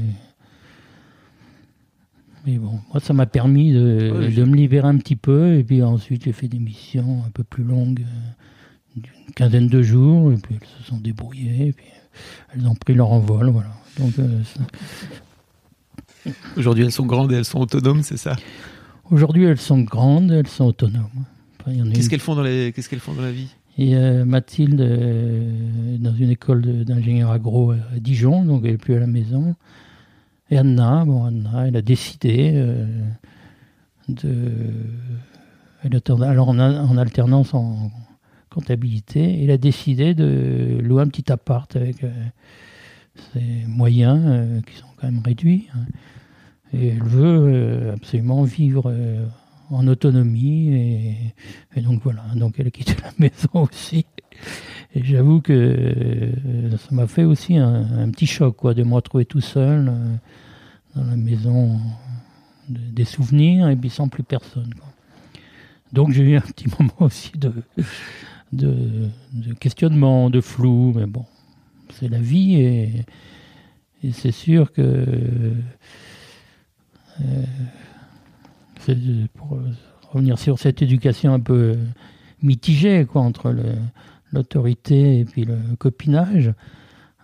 Mais bon, moi, ça m'a permis de, Oui, de me libérer un petit peu. Et puis ensuite, j'ai fait des missions un peu plus longues, euh, d'une quinzaine de jours. Et puis elles se sont débrouillées. Et puis elles ont pris leur envol. Voilà. Donc, euh, ça- Aujourd'hui, elles sont grandes et elles sont autonomes, c'est ça? Aujourd'hui, elles sont grandes, elles sont autonomes. Enfin, il y en a Qu'est-ce une- qu'elles font dans les Qu'est-ce qu'elles font dans la vie? Et euh, Mathilde, euh, dans une école de- d'ingénieur agro à Dijon, donc elle n'est plus à la maison. Et Anna, bon, Anna, elle a décidé euh, de. Elle alors en, alternance en comptabilité, elle a décidé de louer un petit appart avec euh, ses moyens euh, qui sont quand même réduits. hein. Et elle veut absolument vivre en autonomie et, et donc voilà, donc elle a quitté la maison aussi. Et j'avoue que euh, ça m'a fait aussi un, un petit choc quoi, de me retrouver tout seul euh, dans la maison de- des souvenirs et puis sans plus personne. Donc j'ai eu un petit moment aussi de, de, questionnement, de flou, mais bon, c'est la vie et, c'est sûr que euh, pour revenir sur cette éducation un peu mitigée quoi, entre le- l'autorité et puis le copinage.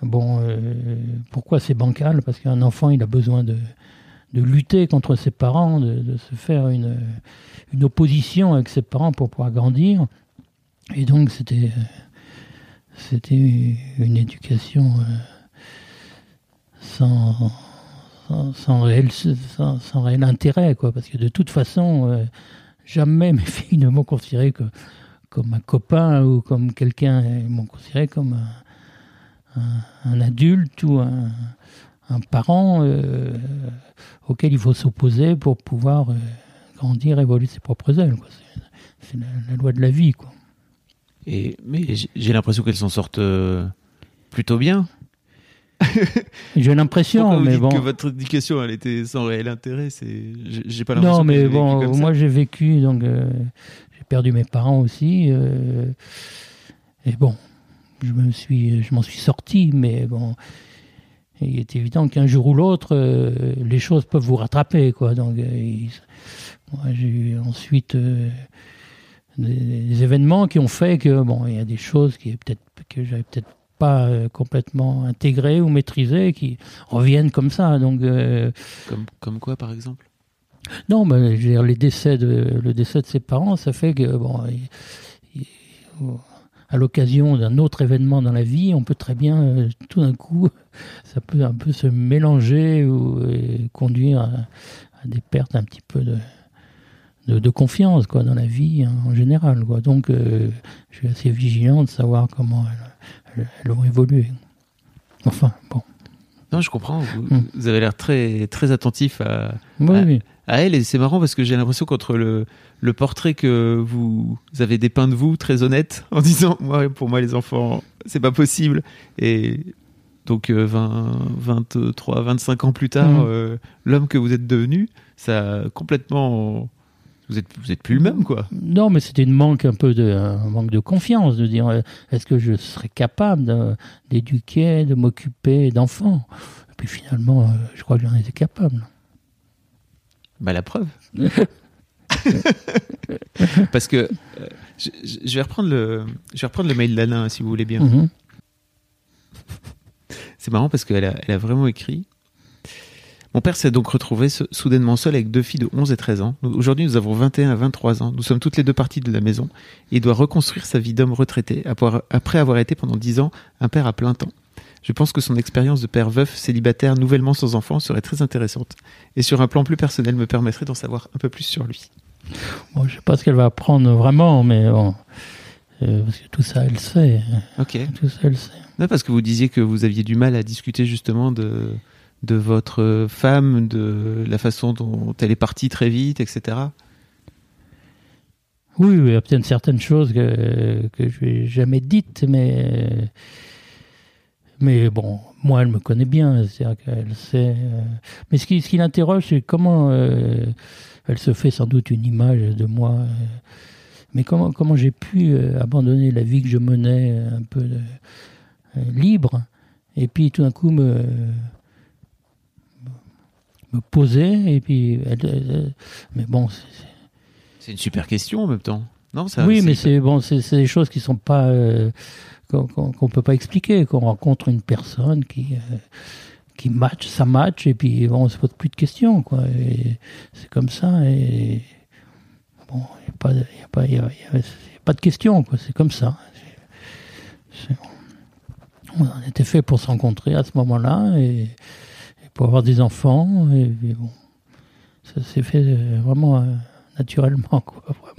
Bon, euh, pourquoi c'est bancal? Parce qu'un enfant, il a besoin de, de lutter contre ses parents, de, se faire une, une opposition avec ses parents pour pouvoir grandir. Et donc, c'était c'était une éducation euh, sans, sans, sans réel, sans réel intérêt, quoi. Parce que de toute façon, euh, jamais mes filles ne m'ont considéré que, comme un copain ou comme quelqu'un, elles m'ont considéré comme un, un- un adulte ou un, un parent euh, auquel il faut s'opposer pour pouvoir euh, grandir, évoluer ses propres ailes. quoi. C'est- C'est la, la loi de la vie, quoi. Et mais j'ai- l'impression qu'elles s'en sortent euh, plutôt bien. J'ai l'impression, mais dites bon. que votre éducation elle était sans réel intérêt C'est j'ai pas l'impression. Non, mais bon, moi j'ai vécu, donc euh, perdu mes parents aussi. euh, et bon, je me suis, m'en suis sorti, mais bon, il est évident qu'un jour ou l'autre, euh, les choses peuvent vous rattraper, quoi. Donc, euh, moi j'ai eu ensuite des, des événements qui ont fait que bon, il y a des choses qui peut-être que j'avais peut-être pas complètement intégrées ou maîtrisées qui reviennent comme ça. Donc Comme, comme quoi, par exemple? Non, mais je veux dire, les décès de, le décès de ses parents, ça fait que, bon, il- il- à l'occasion d'un autre événement dans la vie, on peut très bien, euh, tout d'un coup, ça peut un peu se mélanger ou et conduire à, à des pertes un petit peu de, de, de confiance quoi, dans la vie hein, en général. Quoi. Donc, euh, je suis assez vigilant de savoir comment elles, elles- elles ont évolué. Enfin, bon. Non, je comprends. Vous, Hmm. vous avez l'air très très attentif à, Oui, oui. À elle et c'est marrant parce que j'ai l'impression qu'entre le le portrait que vous avez dépeint de vous très honnête en disant moi pour moi les enfants c'est pas possible et donc euh, 20 23 25 ans plus tard Mhm. euh, l'homme que vous êtes devenu ça a complètement vous êtes vous êtes plus le même quoi Non, mais c'était une manque un peu de un manque de confiance, de dire euh, est-ce que je serais capable d'éduquer, de m'occuper d'enfants? Et puis finalement, euh, je crois que j'en étais capable. Bah la preuve parce que euh, je, vais reprendre le je vais reprendre le mail d'Alain si vous voulez bien Mhm. C'est marrant parce qu'elle a, elle a vraiment écrit. Mon père s'est donc retrouvé soudainement seul avec deux filles de 11 et 13 ans. Aujourd'hui, nous avons 21 à 23 ans. Nous sommes toutes les deux parties de la maison. Et il doit reconstruire sa vie d'homme retraité après- après avoir été pendant 10 ans un père à plein temps. Je pense que son expérience de père veuf, célibataire, nouvellement sans enfant serait très intéressante. Et sur un plan plus personnel, me permettrait d'en savoir un peu plus sur lui. Bon, je sais pas ce qu'elle va apprendre vraiment, mais bon, euh, parce que tout ça, elle sait. Ok. Tout ça, elle sait. Non, parce que vous disiez que vous aviez du mal à discuter justement de, de votre femme, de la façon dont elle est partie très vite, etc. Oui, oui, il y a peut-être certaines choses que, que je n'ai jamais dites, mais, mais bon, moi, elle me connaît bien, c'est-à-dire qu'elle sait. euh, mais ce qui, ce qui l'interroge, c'est comment euh, elle se fait sans doute une image de moi. euh, mais comment, comment j'ai pu abandonner la vie que je menais un peu libre, et puis tout d'un coup me, me poser, et puis. elle- mais bon, c'est- une super question en même temps. Non, ça, oui, mais c'est bon, c'est des choses qui sont pas qu'on qu'on peut pas expliquer. Qu'on rencontre une personne qui euh, qui match, ça match, et puis bon, on se pose plus de questions, c'est comme ça, et bon, il n'y a, pas a, a- pas de questions. C'est comme ça. C'est- c'est- on était fait pour se rencontrer à ce moment-là, et, pour avoir des enfants, et, bon, ça s'est fait euh, vraiment euh, naturellement.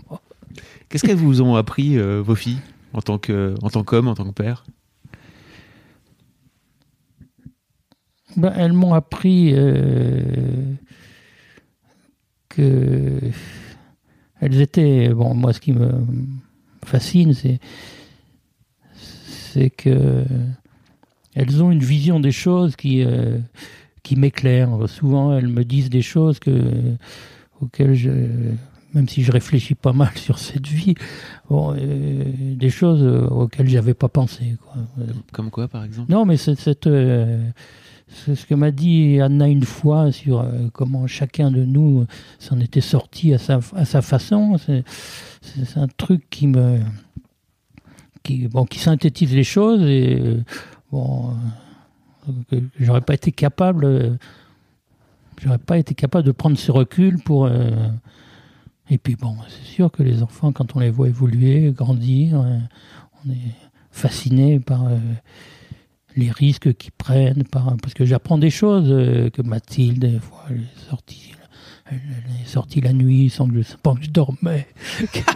Qu'est-ce qu'elles vous ont appris, euh, vos filles, en tant qu'homme, en tant que père Ben, elles m'ont appris euh, que elles étaient bon moi ce qui me fascine c'est c'est que elles ont une vision des choses qui euh, m'éclaire. Souvent elles me disent des choses que auxquelles je même si je réfléchis pas mal sur cette vie bon, euh, des choses auxquelles j'avais pas pensé quoi. Comme quoi, par exemple? Non, mais c'est cette, euh, c'est ce que m'a dit Anna une fois sur euh, comment chacun de nous s'en était sorti à sa, à sa façon. C'est, un truc qui me, qui, bon, qui synthétise les choses et euh, bon, euh, j'aurais pas été capable, euh, j'aurais pas été capable de prendre ce recul pour. Et puis bon, c'est sûr que les enfants, quand on les voit évoluer, grandir, euh, on est fasciné par euh, les risques qu'ils prennent, par, parce que j'apprends des choses euh, que Mathilde, des fois, elle est sortie, elle, est sortie la nuit sans que je, pas que je dormais.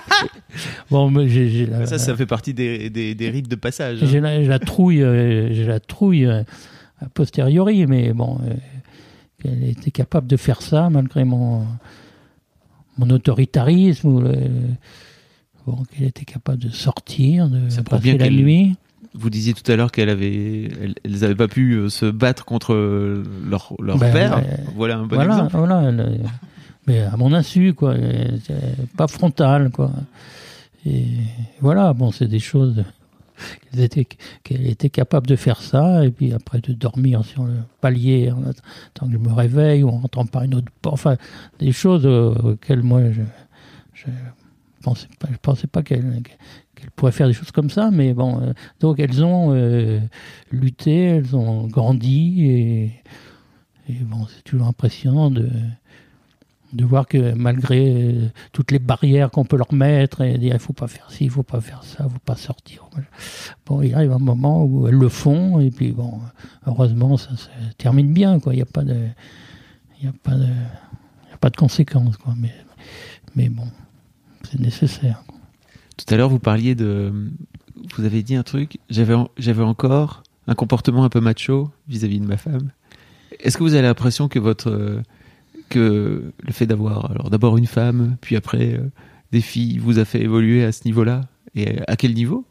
bon, mais la, Ça, ça fait partie des, des, des rites de passage. hein. j'ai la, la trouille, j'ai la trouille a posteriori, mais bon, qu'elle était capable de faire ça malgré mon, mon autoritarisme, ou le- bon, qu'elle était capable de sortir, de Ça passer bien la nuit. Vous disiez tout à l'heure qu'elles avaient, elles, elles avaient pas pu euh, se battre contre euh, leur, leur Ben, père. euh, voilà un bon voilà, exemple. voilà. elle- mais à mon insu, quoi. Pas frontal, quoi. Et voilà, bon, c'est des choses qu'elle était, capable de faire ça, et puis après de dormir sur le palier en attendant que je me réveille, ou en rentrant par une autre porte. Enfin, des choses euh, auxquelles moi, je, je pensais pas, pensais pas qu'elle qu'elle pourrait faire des choses comme ça, mais bon, euh, donc elles ont euh, lutté, elles ont grandi, et, et bon, c'est toujours impressionnant de, de voir que malgré euh, toutes les barrières qu'on peut leur mettre, et dire il faut pas faire ci, il faut pas faire ça, il faut pas sortir. Bon, il arrive un moment où elles le font, et puis bon, heureusement, ça se termine bien, quoi. Il n'y a pas de, il a pas de, y a pas de conséquences, quoi. Mais, mais bon, c'est nécessaire. Tout à l'heure, vous parliez de. Vous avez dit un truc. J'avais, j'avais encore un comportement un peu macho vis-à-vis de ma femme. Est-ce que vous avez l'impression que votre. Euh, que le fait d'avoir d'abord une femme, puis après euh, des filles, vous a fait évoluer à ce niveau-là? Et à quel niveau?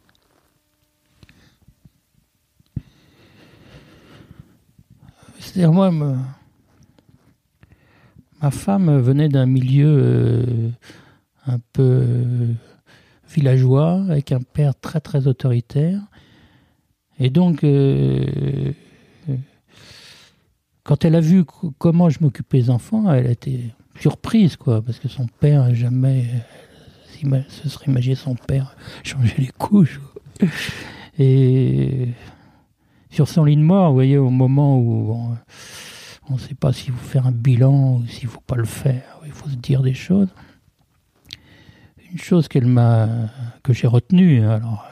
C'est-à-dire, moi, me- ma femme venait d'un milieu euh, un peu euh, villageois, avec un père très très autoritaire. Et donc, euh, euh, quand elle a vu co- comment je m'occupais des enfants, elle a été surprise, quoi, parce que son père, jamais, se serait imaginé son père changer les couches. Et sur son lit de mort, vous voyez, au moment où on ne sait pas s'il faut faire un bilan ou s'il ne faut pas le faire, il faut se dire des choses. Une chose qu'elle m'a, que j'ai retenue, alors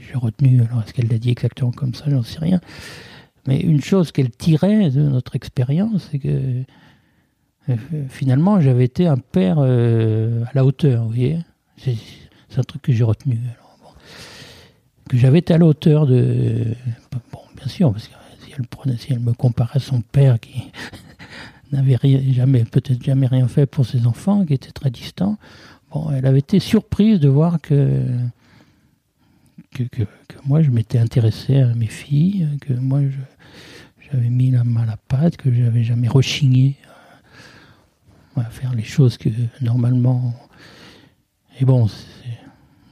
j'ai retenu, alors est-ce qu'elle l'a dit exactement comme ça, j'en sais rien. Mais une chose qu'elle tirait de notre expérience, c'est que euh, finalement j'avais été un père euh, à la hauteur, vous voyez. C'est un truc que j'ai retenu. Que j'avais été à la hauteur de. Bon, bien sûr, parce que si elle, si elle me comparait à son père qui n'avait rien, jamais, peut-être jamais rien fait pour ses enfants, qui était très distant, bon, elle avait été surprise de voir que. Que, que, que moi je m'étais intéressé à mes filles, que moi je- j'avais mis la main à la pâte, que j'avais jamais rechigné à, à faire les choses que normalement. Et bon,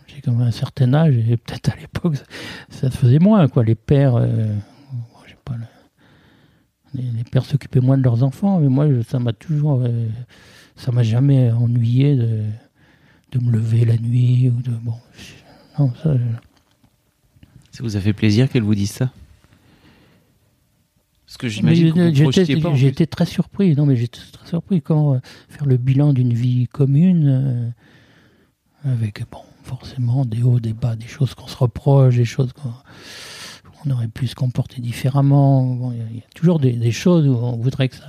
j'ai quand même un certain âge, et peut-être à l'époque, ça, se faisait moins, quoi. Les pères, euh, pas, le- les, les pères s'occupaient moins de leurs enfants, mais moi, ça m'a toujours, euh, ça m'a jamais ennuyé de, de me lever la nuit ou de, bon, non, ça, Ça vous a fait plaisir qu'elle vous dise ça? Parce que j'imagine que vous projetiez pas. en plus. J'étais très surpris. Non, mais j'étais très surpris comment euh, faire le bilan d'une vie commune euh, avec bon, forcément des hauts, des bas, des choses qu'on se reproche, des choses qu'on on aurait pu se comporter différemment. Bon, Il y, a- il y a toujours des, des choses où on voudrait que ça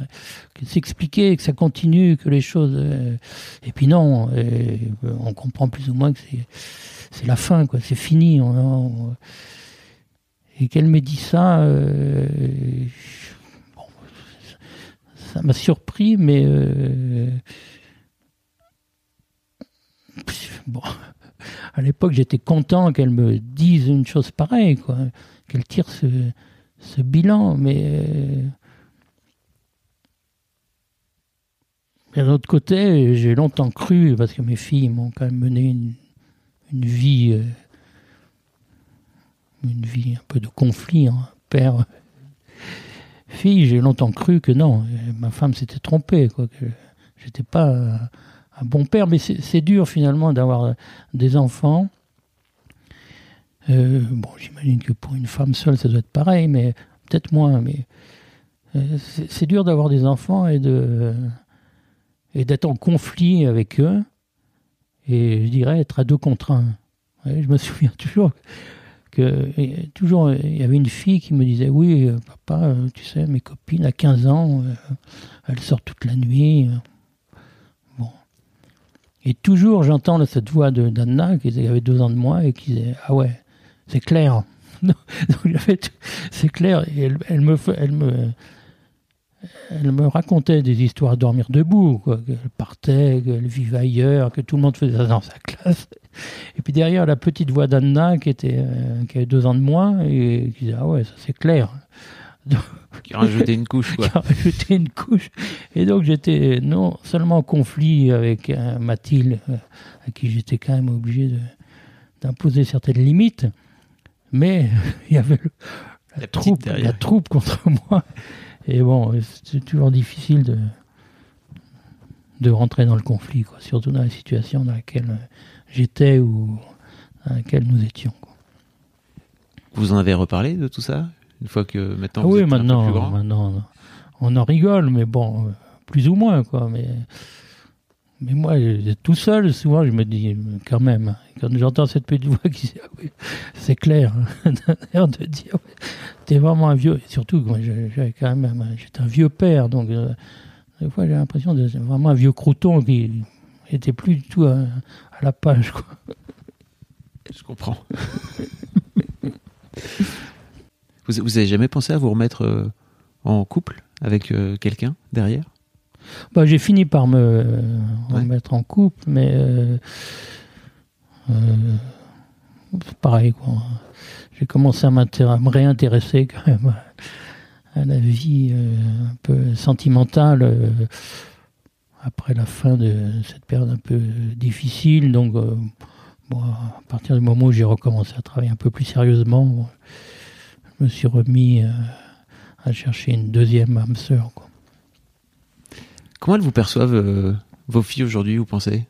que s'expliquer, que ça continue, que les choses. euh, et puis non, euh, on comprend plus ou moins que c'est c'est la fin, quoi. C'est fini. On, on- et qu'elle m'ait dit ça, ça m'a surpris, mais euh, bon, à l'époque j'étais content qu'elle me dise une chose pareille, quoi, qu'elle tire ce, bilan, mais euh, d'un autre côté, j'ai longtemps cru, parce que mes filles m'ont quand même mené une, une vie, euh, une vie un peu de conflit, hein, père. Fille, j'ai longtemps cru que non, euh, ma femme s'était trompée, quoi, que j'étais pas un, bon père, mais c'est dur finalement d'avoir euh, des enfants. Euh, bon, j'imagine que pour une femme seule, ça doit être pareil, mais peut-être moins. Mais c'est dur d'avoir des enfants et d'être en conflit avec eux. Et je dirais être à deux contre un. Je me souviens toujours que toujours euh, il y avait une fille qui me disait oui euh, papa euh, tu sais mes copines à 15 ans elles sortent toute la nuit bon. Et toujours j'entends cette voix d'Anna qui avait deux ans de moi et qui disait ah ouais c'est clair. Donc, c'est clair. Et elle, me elle me elle me racontait des histoires à dormir debout, quoi, qu'elle partait, qu'elle vivait ailleurs, que tout le monde faisait ça dans sa classe. Et puis derrière, la petite voix d'Anna qui, était, euh, qui avait deux ans de moins et qui disait Ah ouais, ça c'est clair. Qui a rajouté une couche, quoi. Qui a rajouté une couche. Et donc j'étais non seulement en conflit avec euh, Mathilde, euh, à qui j'étais quand même obligé d'imposer certaines limites, mais il y avait le- la, troupe, la troupe contre moi. Et bon, c'est toujours difficile de, de rentrer dans le conflit, quoi, surtout dans la situation dans laquelle j'étais ou dans laquelle nous étions. quoi. Vous en avez reparlé de tout ça Une fois que maintenant Ah vous oui, êtes un peu maintenant, plus grand maintenant, on en rigole, mais bon, euh, plus ou moins, quoi. Mais, mais moi, euh, tout seul, souvent, je me dis, euh, quand même, hein, quand j'entends cette petite voix qui dit, ah oui, c'est clair, hein, d'un air de dire, t'es vraiment un vieux, et surtout, que moi, j'avais quand même, un- j'étais un vieux père, donc, euh, des fois, j'ai l'impression d'être vraiment un vieux crouton qui était plus du tout à, à la page, quoi. Je comprends. vous, vous avez jamais pensé à vous remettre euh, en couple avec euh, quelqu'un derrière? Bah, j'ai fini par me euh, Ouais. remettre en couple, mais c'est pareil. Quoi. J'ai commencé à, à me réintéresser quand même à, la vie un peu sentimentale après la fin de cette période un peu difficile. Donc, euh, bon, à partir du moment où j'ai recommencé à travailler un peu plus sérieusement, je me suis remis euh, à chercher une deuxième âme sœur. Comment elles vous perçoivent euh, vos filles aujourd'hui, vous pensez?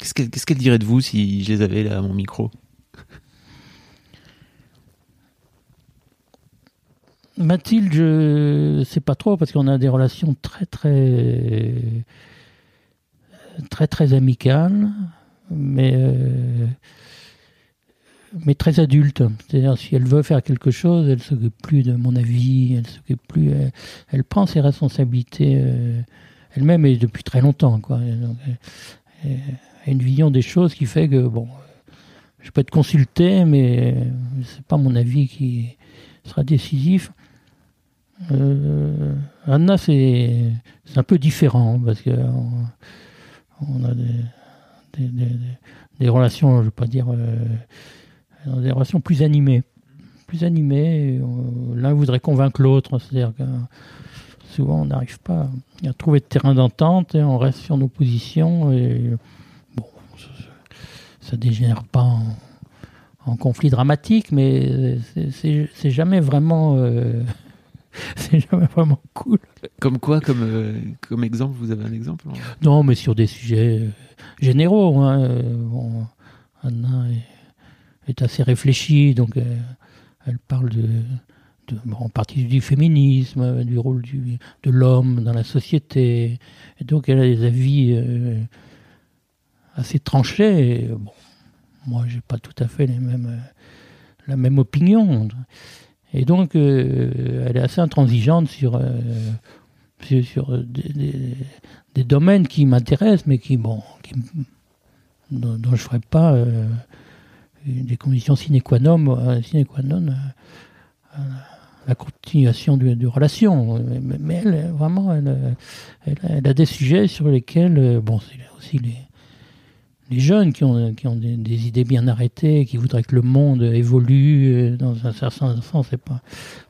Qu'est-ce qu'elles diraient de vous si je les avais là à mon micro? Mathilde, je sais pas trop parce qu'on a des relations très très très très amicales, mais euh, mais très adultes. C'est-à-dire si elle veut faire quelque chose, elle s'occupe plus de mon avis, elle s'occupe plus, elle, elle prend ses responsabilités euh, elle-même et depuis très longtemps quoi. Elle a une vision des choses qui fait que bon, je peux être consulté, mais c'est pas mon avis qui sera décisif. Euh, Anna, c'est un peu différent parce que on, a des, des, relations, je veux pas dire, euh, des relations plus animées, plus animées. on- L'un voudrait convaincre l'autre, c'est-à-dire que souvent on n'arrive pas à trouver de terrain d'entente et on reste sur nos positions et bon, ça, ça dégénère pas en, conflit dramatique, mais c'est- jamais vraiment. euh, c'est jamais vraiment cool. Comme quoi, comme, euh, comme exemple, vous avez un exemple en- Non, mais sur des sujets euh, généraux. hein, euh, bon, Anna est, est assez réfléchie, donc elle parle de, de, bon, en partie du féminisme, du rôle du, de l'homme dans la société. Et donc elle a des avis euh, assez tranchés. Et, bon, moi, j'ai pas tout à fait les mêmes, euh, la même opinion. Et donc, euh, elle est assez intransigeante sur, euh, sur, des, domaines qui m'intéressent, mais qui, bon, dont, je ne ferai pas euh, des conditions sine qua non, sine qua non à la continuation de, de relation. Mais, elle, vraiment, elle, elle, a- des sujets sur lesquels, bon, c'est aussi les, les jeunes qui ont, qui ont des, des idées bien arrêtées, qui voudraient que le monde évolue euh, dans un certain sens et pas,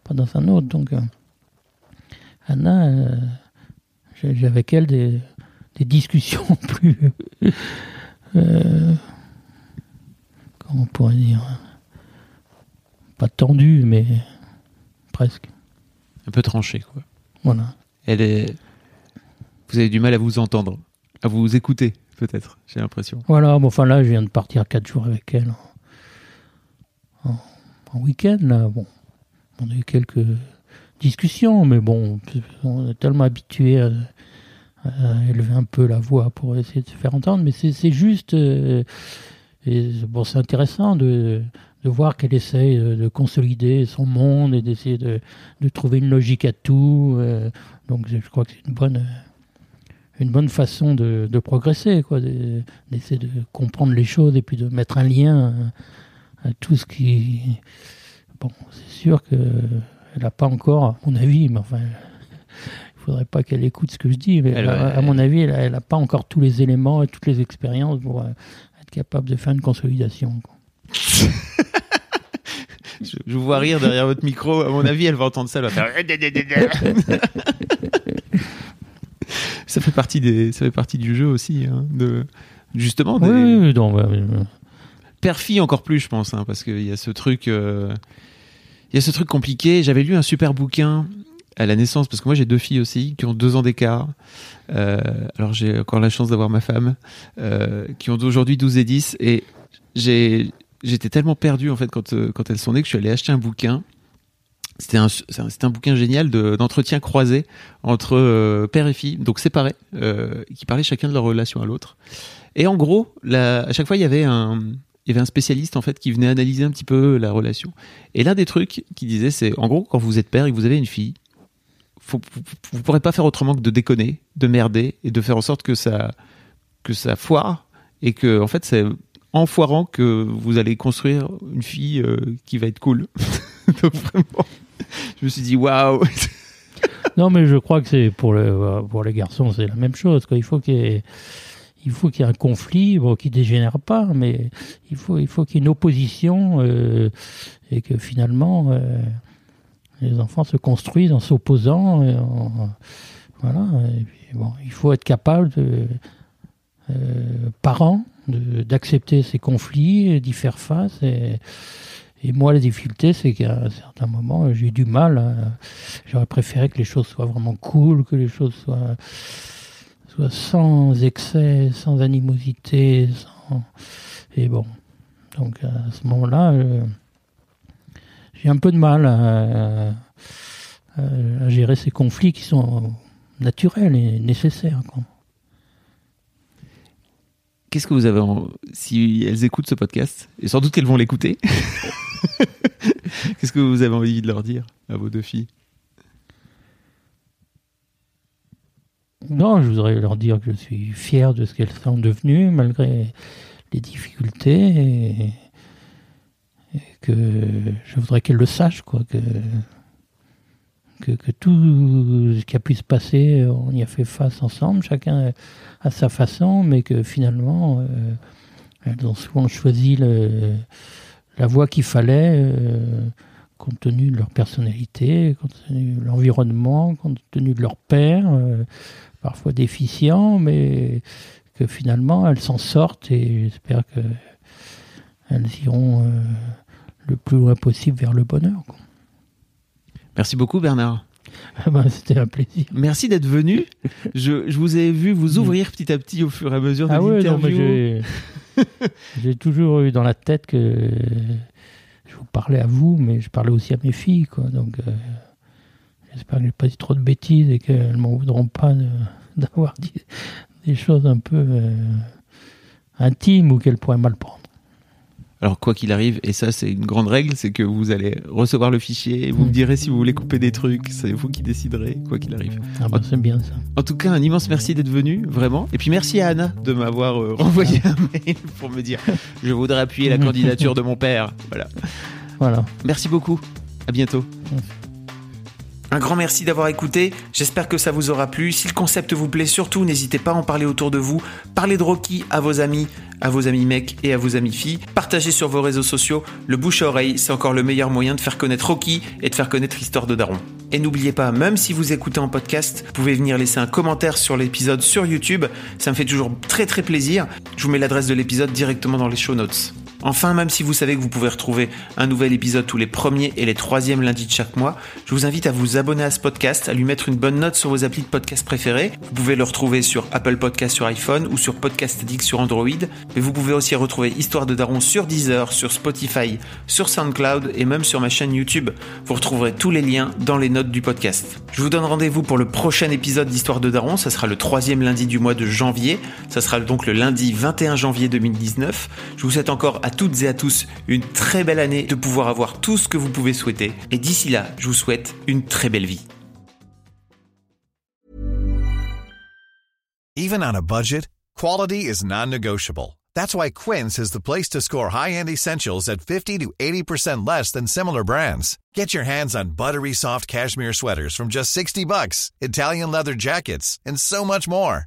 pas dans un autre. Donc, euh, Anna, euh, j'ai avec elle des, des discussions plus. euh, comment on pourrait dire Pas tendues, mais presque. Un peu tranché, quoi. Voilà. Elle est. Vous avez du mal à vous entendre, à vous écouter, peut-être, j'ai l'impression. Voilà, bon, enfin là, je viens de partir quatre jours avec elle en, en- en week-end. Bon, on a eu quelques discussions, mais bon, on est tellement habitué à, à élever un peu la voix pour essayer de se faire entendre. Mais c'est juste, euh, bon, c'est intéressant de, voir qu'elle essaye de, de consolider son monde et d'essayer de, de trouver une logique à tout. euh, donc, je crois que c'est une bonne. Une bonne façon de, de progresser, quoi, de- d'essayer de comprendre les choses et puis de mettre un lien à, à tout ce qui. Bon, c'est sûr que elle n'a pas encore, à mon avis, mais enfin, il faudrait pas qu'elle écoute ce que je dis, mais Elle, à, mon avis, elle n'a pas encore tous les éléments et toutes les expériences pour euh, être capable de faire une consolidation. quoi. Je, je vous vois rire derrière votre micro. À mon avis, elle va entendre ça. Elle va faire. ça fait partie des, ça fait partie du jeu aussi, hein, de justement des Oui, oui, donc, ouais, encore plus, je pense, hein, parce qu'il y a ce truc, euh, il y a ce truc compliqué. J'avais lu un super bouquin à la naissance, parce que moi j'ai deux filles aussi qui ont deux ans d'écart. Euh, alors j'ai encore la chance d'avoir ma femme, euh, qui ont aujourd'hui 12 et 10, et j'ai, j'étais tellement perdu en fait quand, quand elles sont nées que je suis allé acheter un bouquin. C'était un, un, bouquin génial de, d'entretien croisé entre euh, père et fille, donc séparés, euh, qui parlaient chacun de leur relation à l'autre. Et en gros, à chaque fois, il y avait un, il y avait un spécialiste en fait qui venait analyser un petit peu la relation. Et l'un des trucs qu'il disait, c'est en gros, quand vous êtes père et que vous avez une fille, vous, vous pourrez pas faire autrement que de déconner, de merder et de faire en sorte que ça, que ça foire et que en fait, c'est en foirant que vous allez construire une fille euh, qui va être cool. Donc vraiment, je me suis dit waouh. Non, mais je crois que c'est pour, le, pour les garçons, c'est la même chose. Il faut qu'il y ait, faut qu'il y ait un conflit, bon, qui dégénère pas, mais il faut, il faut qu'il y ait une opposition euh, et que finalement euh, les enfants se construisent en s'opposant. en- Voilà. Bon, il faut être capable, de, euh, parents, d'accepter ces conflits, d'y faire face. Et moi, la difficulté, c'est qu'à un certain moment, j'ai eu du mal. à- J'aurais préféré que les choses soient vraiment cool, que les choses soient, soient sans excès, sans animosité. Sans... Et bon, donc à ce moment-là, euh, j'ai un peu de mal à, gérer ces conflits qui sont naturels et nécessaires. Qu'est-ce que vous avez en... si elles écoutent ce podcast et sans doute qu'elles vont l'écouter Qu'est-ce que vous avez envie de leur dire à vos deux filles? Non, je voudrais leur dire que je suis fier de ce qu'elles sont devenues, malgré les difficultés, et, et que je voudrais qu'elles le sachent, quoi, que, que, tout ce qui a pu se passer, on y a fait face ensemble, chacun à sa façon, mais que finalement, euh, elles ont souvent choisi la voie qu'il fallait. euh, compte tenu de leur personnalité, compte tenu de l'environnement, compte tenu de leur père, euh, parfois déficient, mais que finalement elles s'en sortent et j'espère que elles iront le plus loin possible vers le bonheur. Merci beaucoup Bernard. Ah ben, C'était un plaisir. Merci d'être venu. Je, je vous ai vu vous ouvrir petit à petit au fur et à mesure de Ah ouais, l'interview. j'ai toujours eu dans la tête que je vous parlais à vous, mais je parlais aussi à mes filles, quoi. Donc, euh, j'espère que j'ai pas dit trop de bêtises et qu'elles m'en voudront pas d'avoir dit des choses un peu euh, intimes ou qu'elles pourraient mal prendre. Alors quoi qu'il arrive, et ça c'est une grande règle, c'est que vous allez recevoir le fichier, et vous me direz si vous voulez couper des trucs, c'est vous qui déciderez, quoi qu'il arrive. Ah bah, c'est bien ça. En tout cas, un immense merci d'être venu, vraiment. Et puis merci à Anna de m'avoir euh, renvoyé un mail pour me dire je voudrais appuyer la candidature de mon père. Voilà. Voilà. Merci beaucoup. À bientôt. Un grand merci d'avoir écouté, j'espère que ça vous aura plu. Si le concept vous plaît, surtout n'hésitez pas à en parler autour de vous. Parlez de Rocky à vos amis, à vos amis mecs et à vos amis filles. Partagez sur vos réseaux sociaux. Le bouche à oreille, c'est encore le meilleur moyen de faire connaître Rocky et de faire connaître l'histoire de Daron. Et n'oubliez pas, même si vous écoutez en podcast, vous pouvez venir laisser un commentaire sur l'épisode sur YouTube. Ça me fait toujours très très plaisir. Je vous mets l'adresse de l'épisode directement dans les show notes. Enfin, même si vous savez que vous pouvez retrouver un nouvel épisode tous les premiers et les troisièmes lundis de chaque mois, je vous invite à vous abonner à ce podcast, à lui mettre une bonne note sur vos applis de podcast préférés. Vous pouvez le retrouver sur Apple Podcast sur iPhone ou sur Podcast Addict sur Android. Mais vous pouvez aussi retrouver Histoire de Daron sur Deezer, sur Spotify, sur SoundCloud et même sur ma chaîne YouTube. Vous retrouverez tous les liens dans les notes du podcast. Je vous donne rendez-vous pour le prochain épisode d'Histoire de Daron. Ça sera le troisième lundi du mois de janvier. Ça sera donc le lundi 21 janvier 2019. Je vous souhaite encore à toutes et à tous une très belle année, de pouvoir avoir tout ce que vous pouvez souhaiter. Et d'ici là, je vous souhaite une très belle vie. Even on a budget, quality is non-negotiable. That's why Quince is the place to score high-end essentials at 50 to 80% less than similar brands. Get your hands on buttery soft cashmere sweaters from just 60 bucks, Italian leather jackets, and so much more.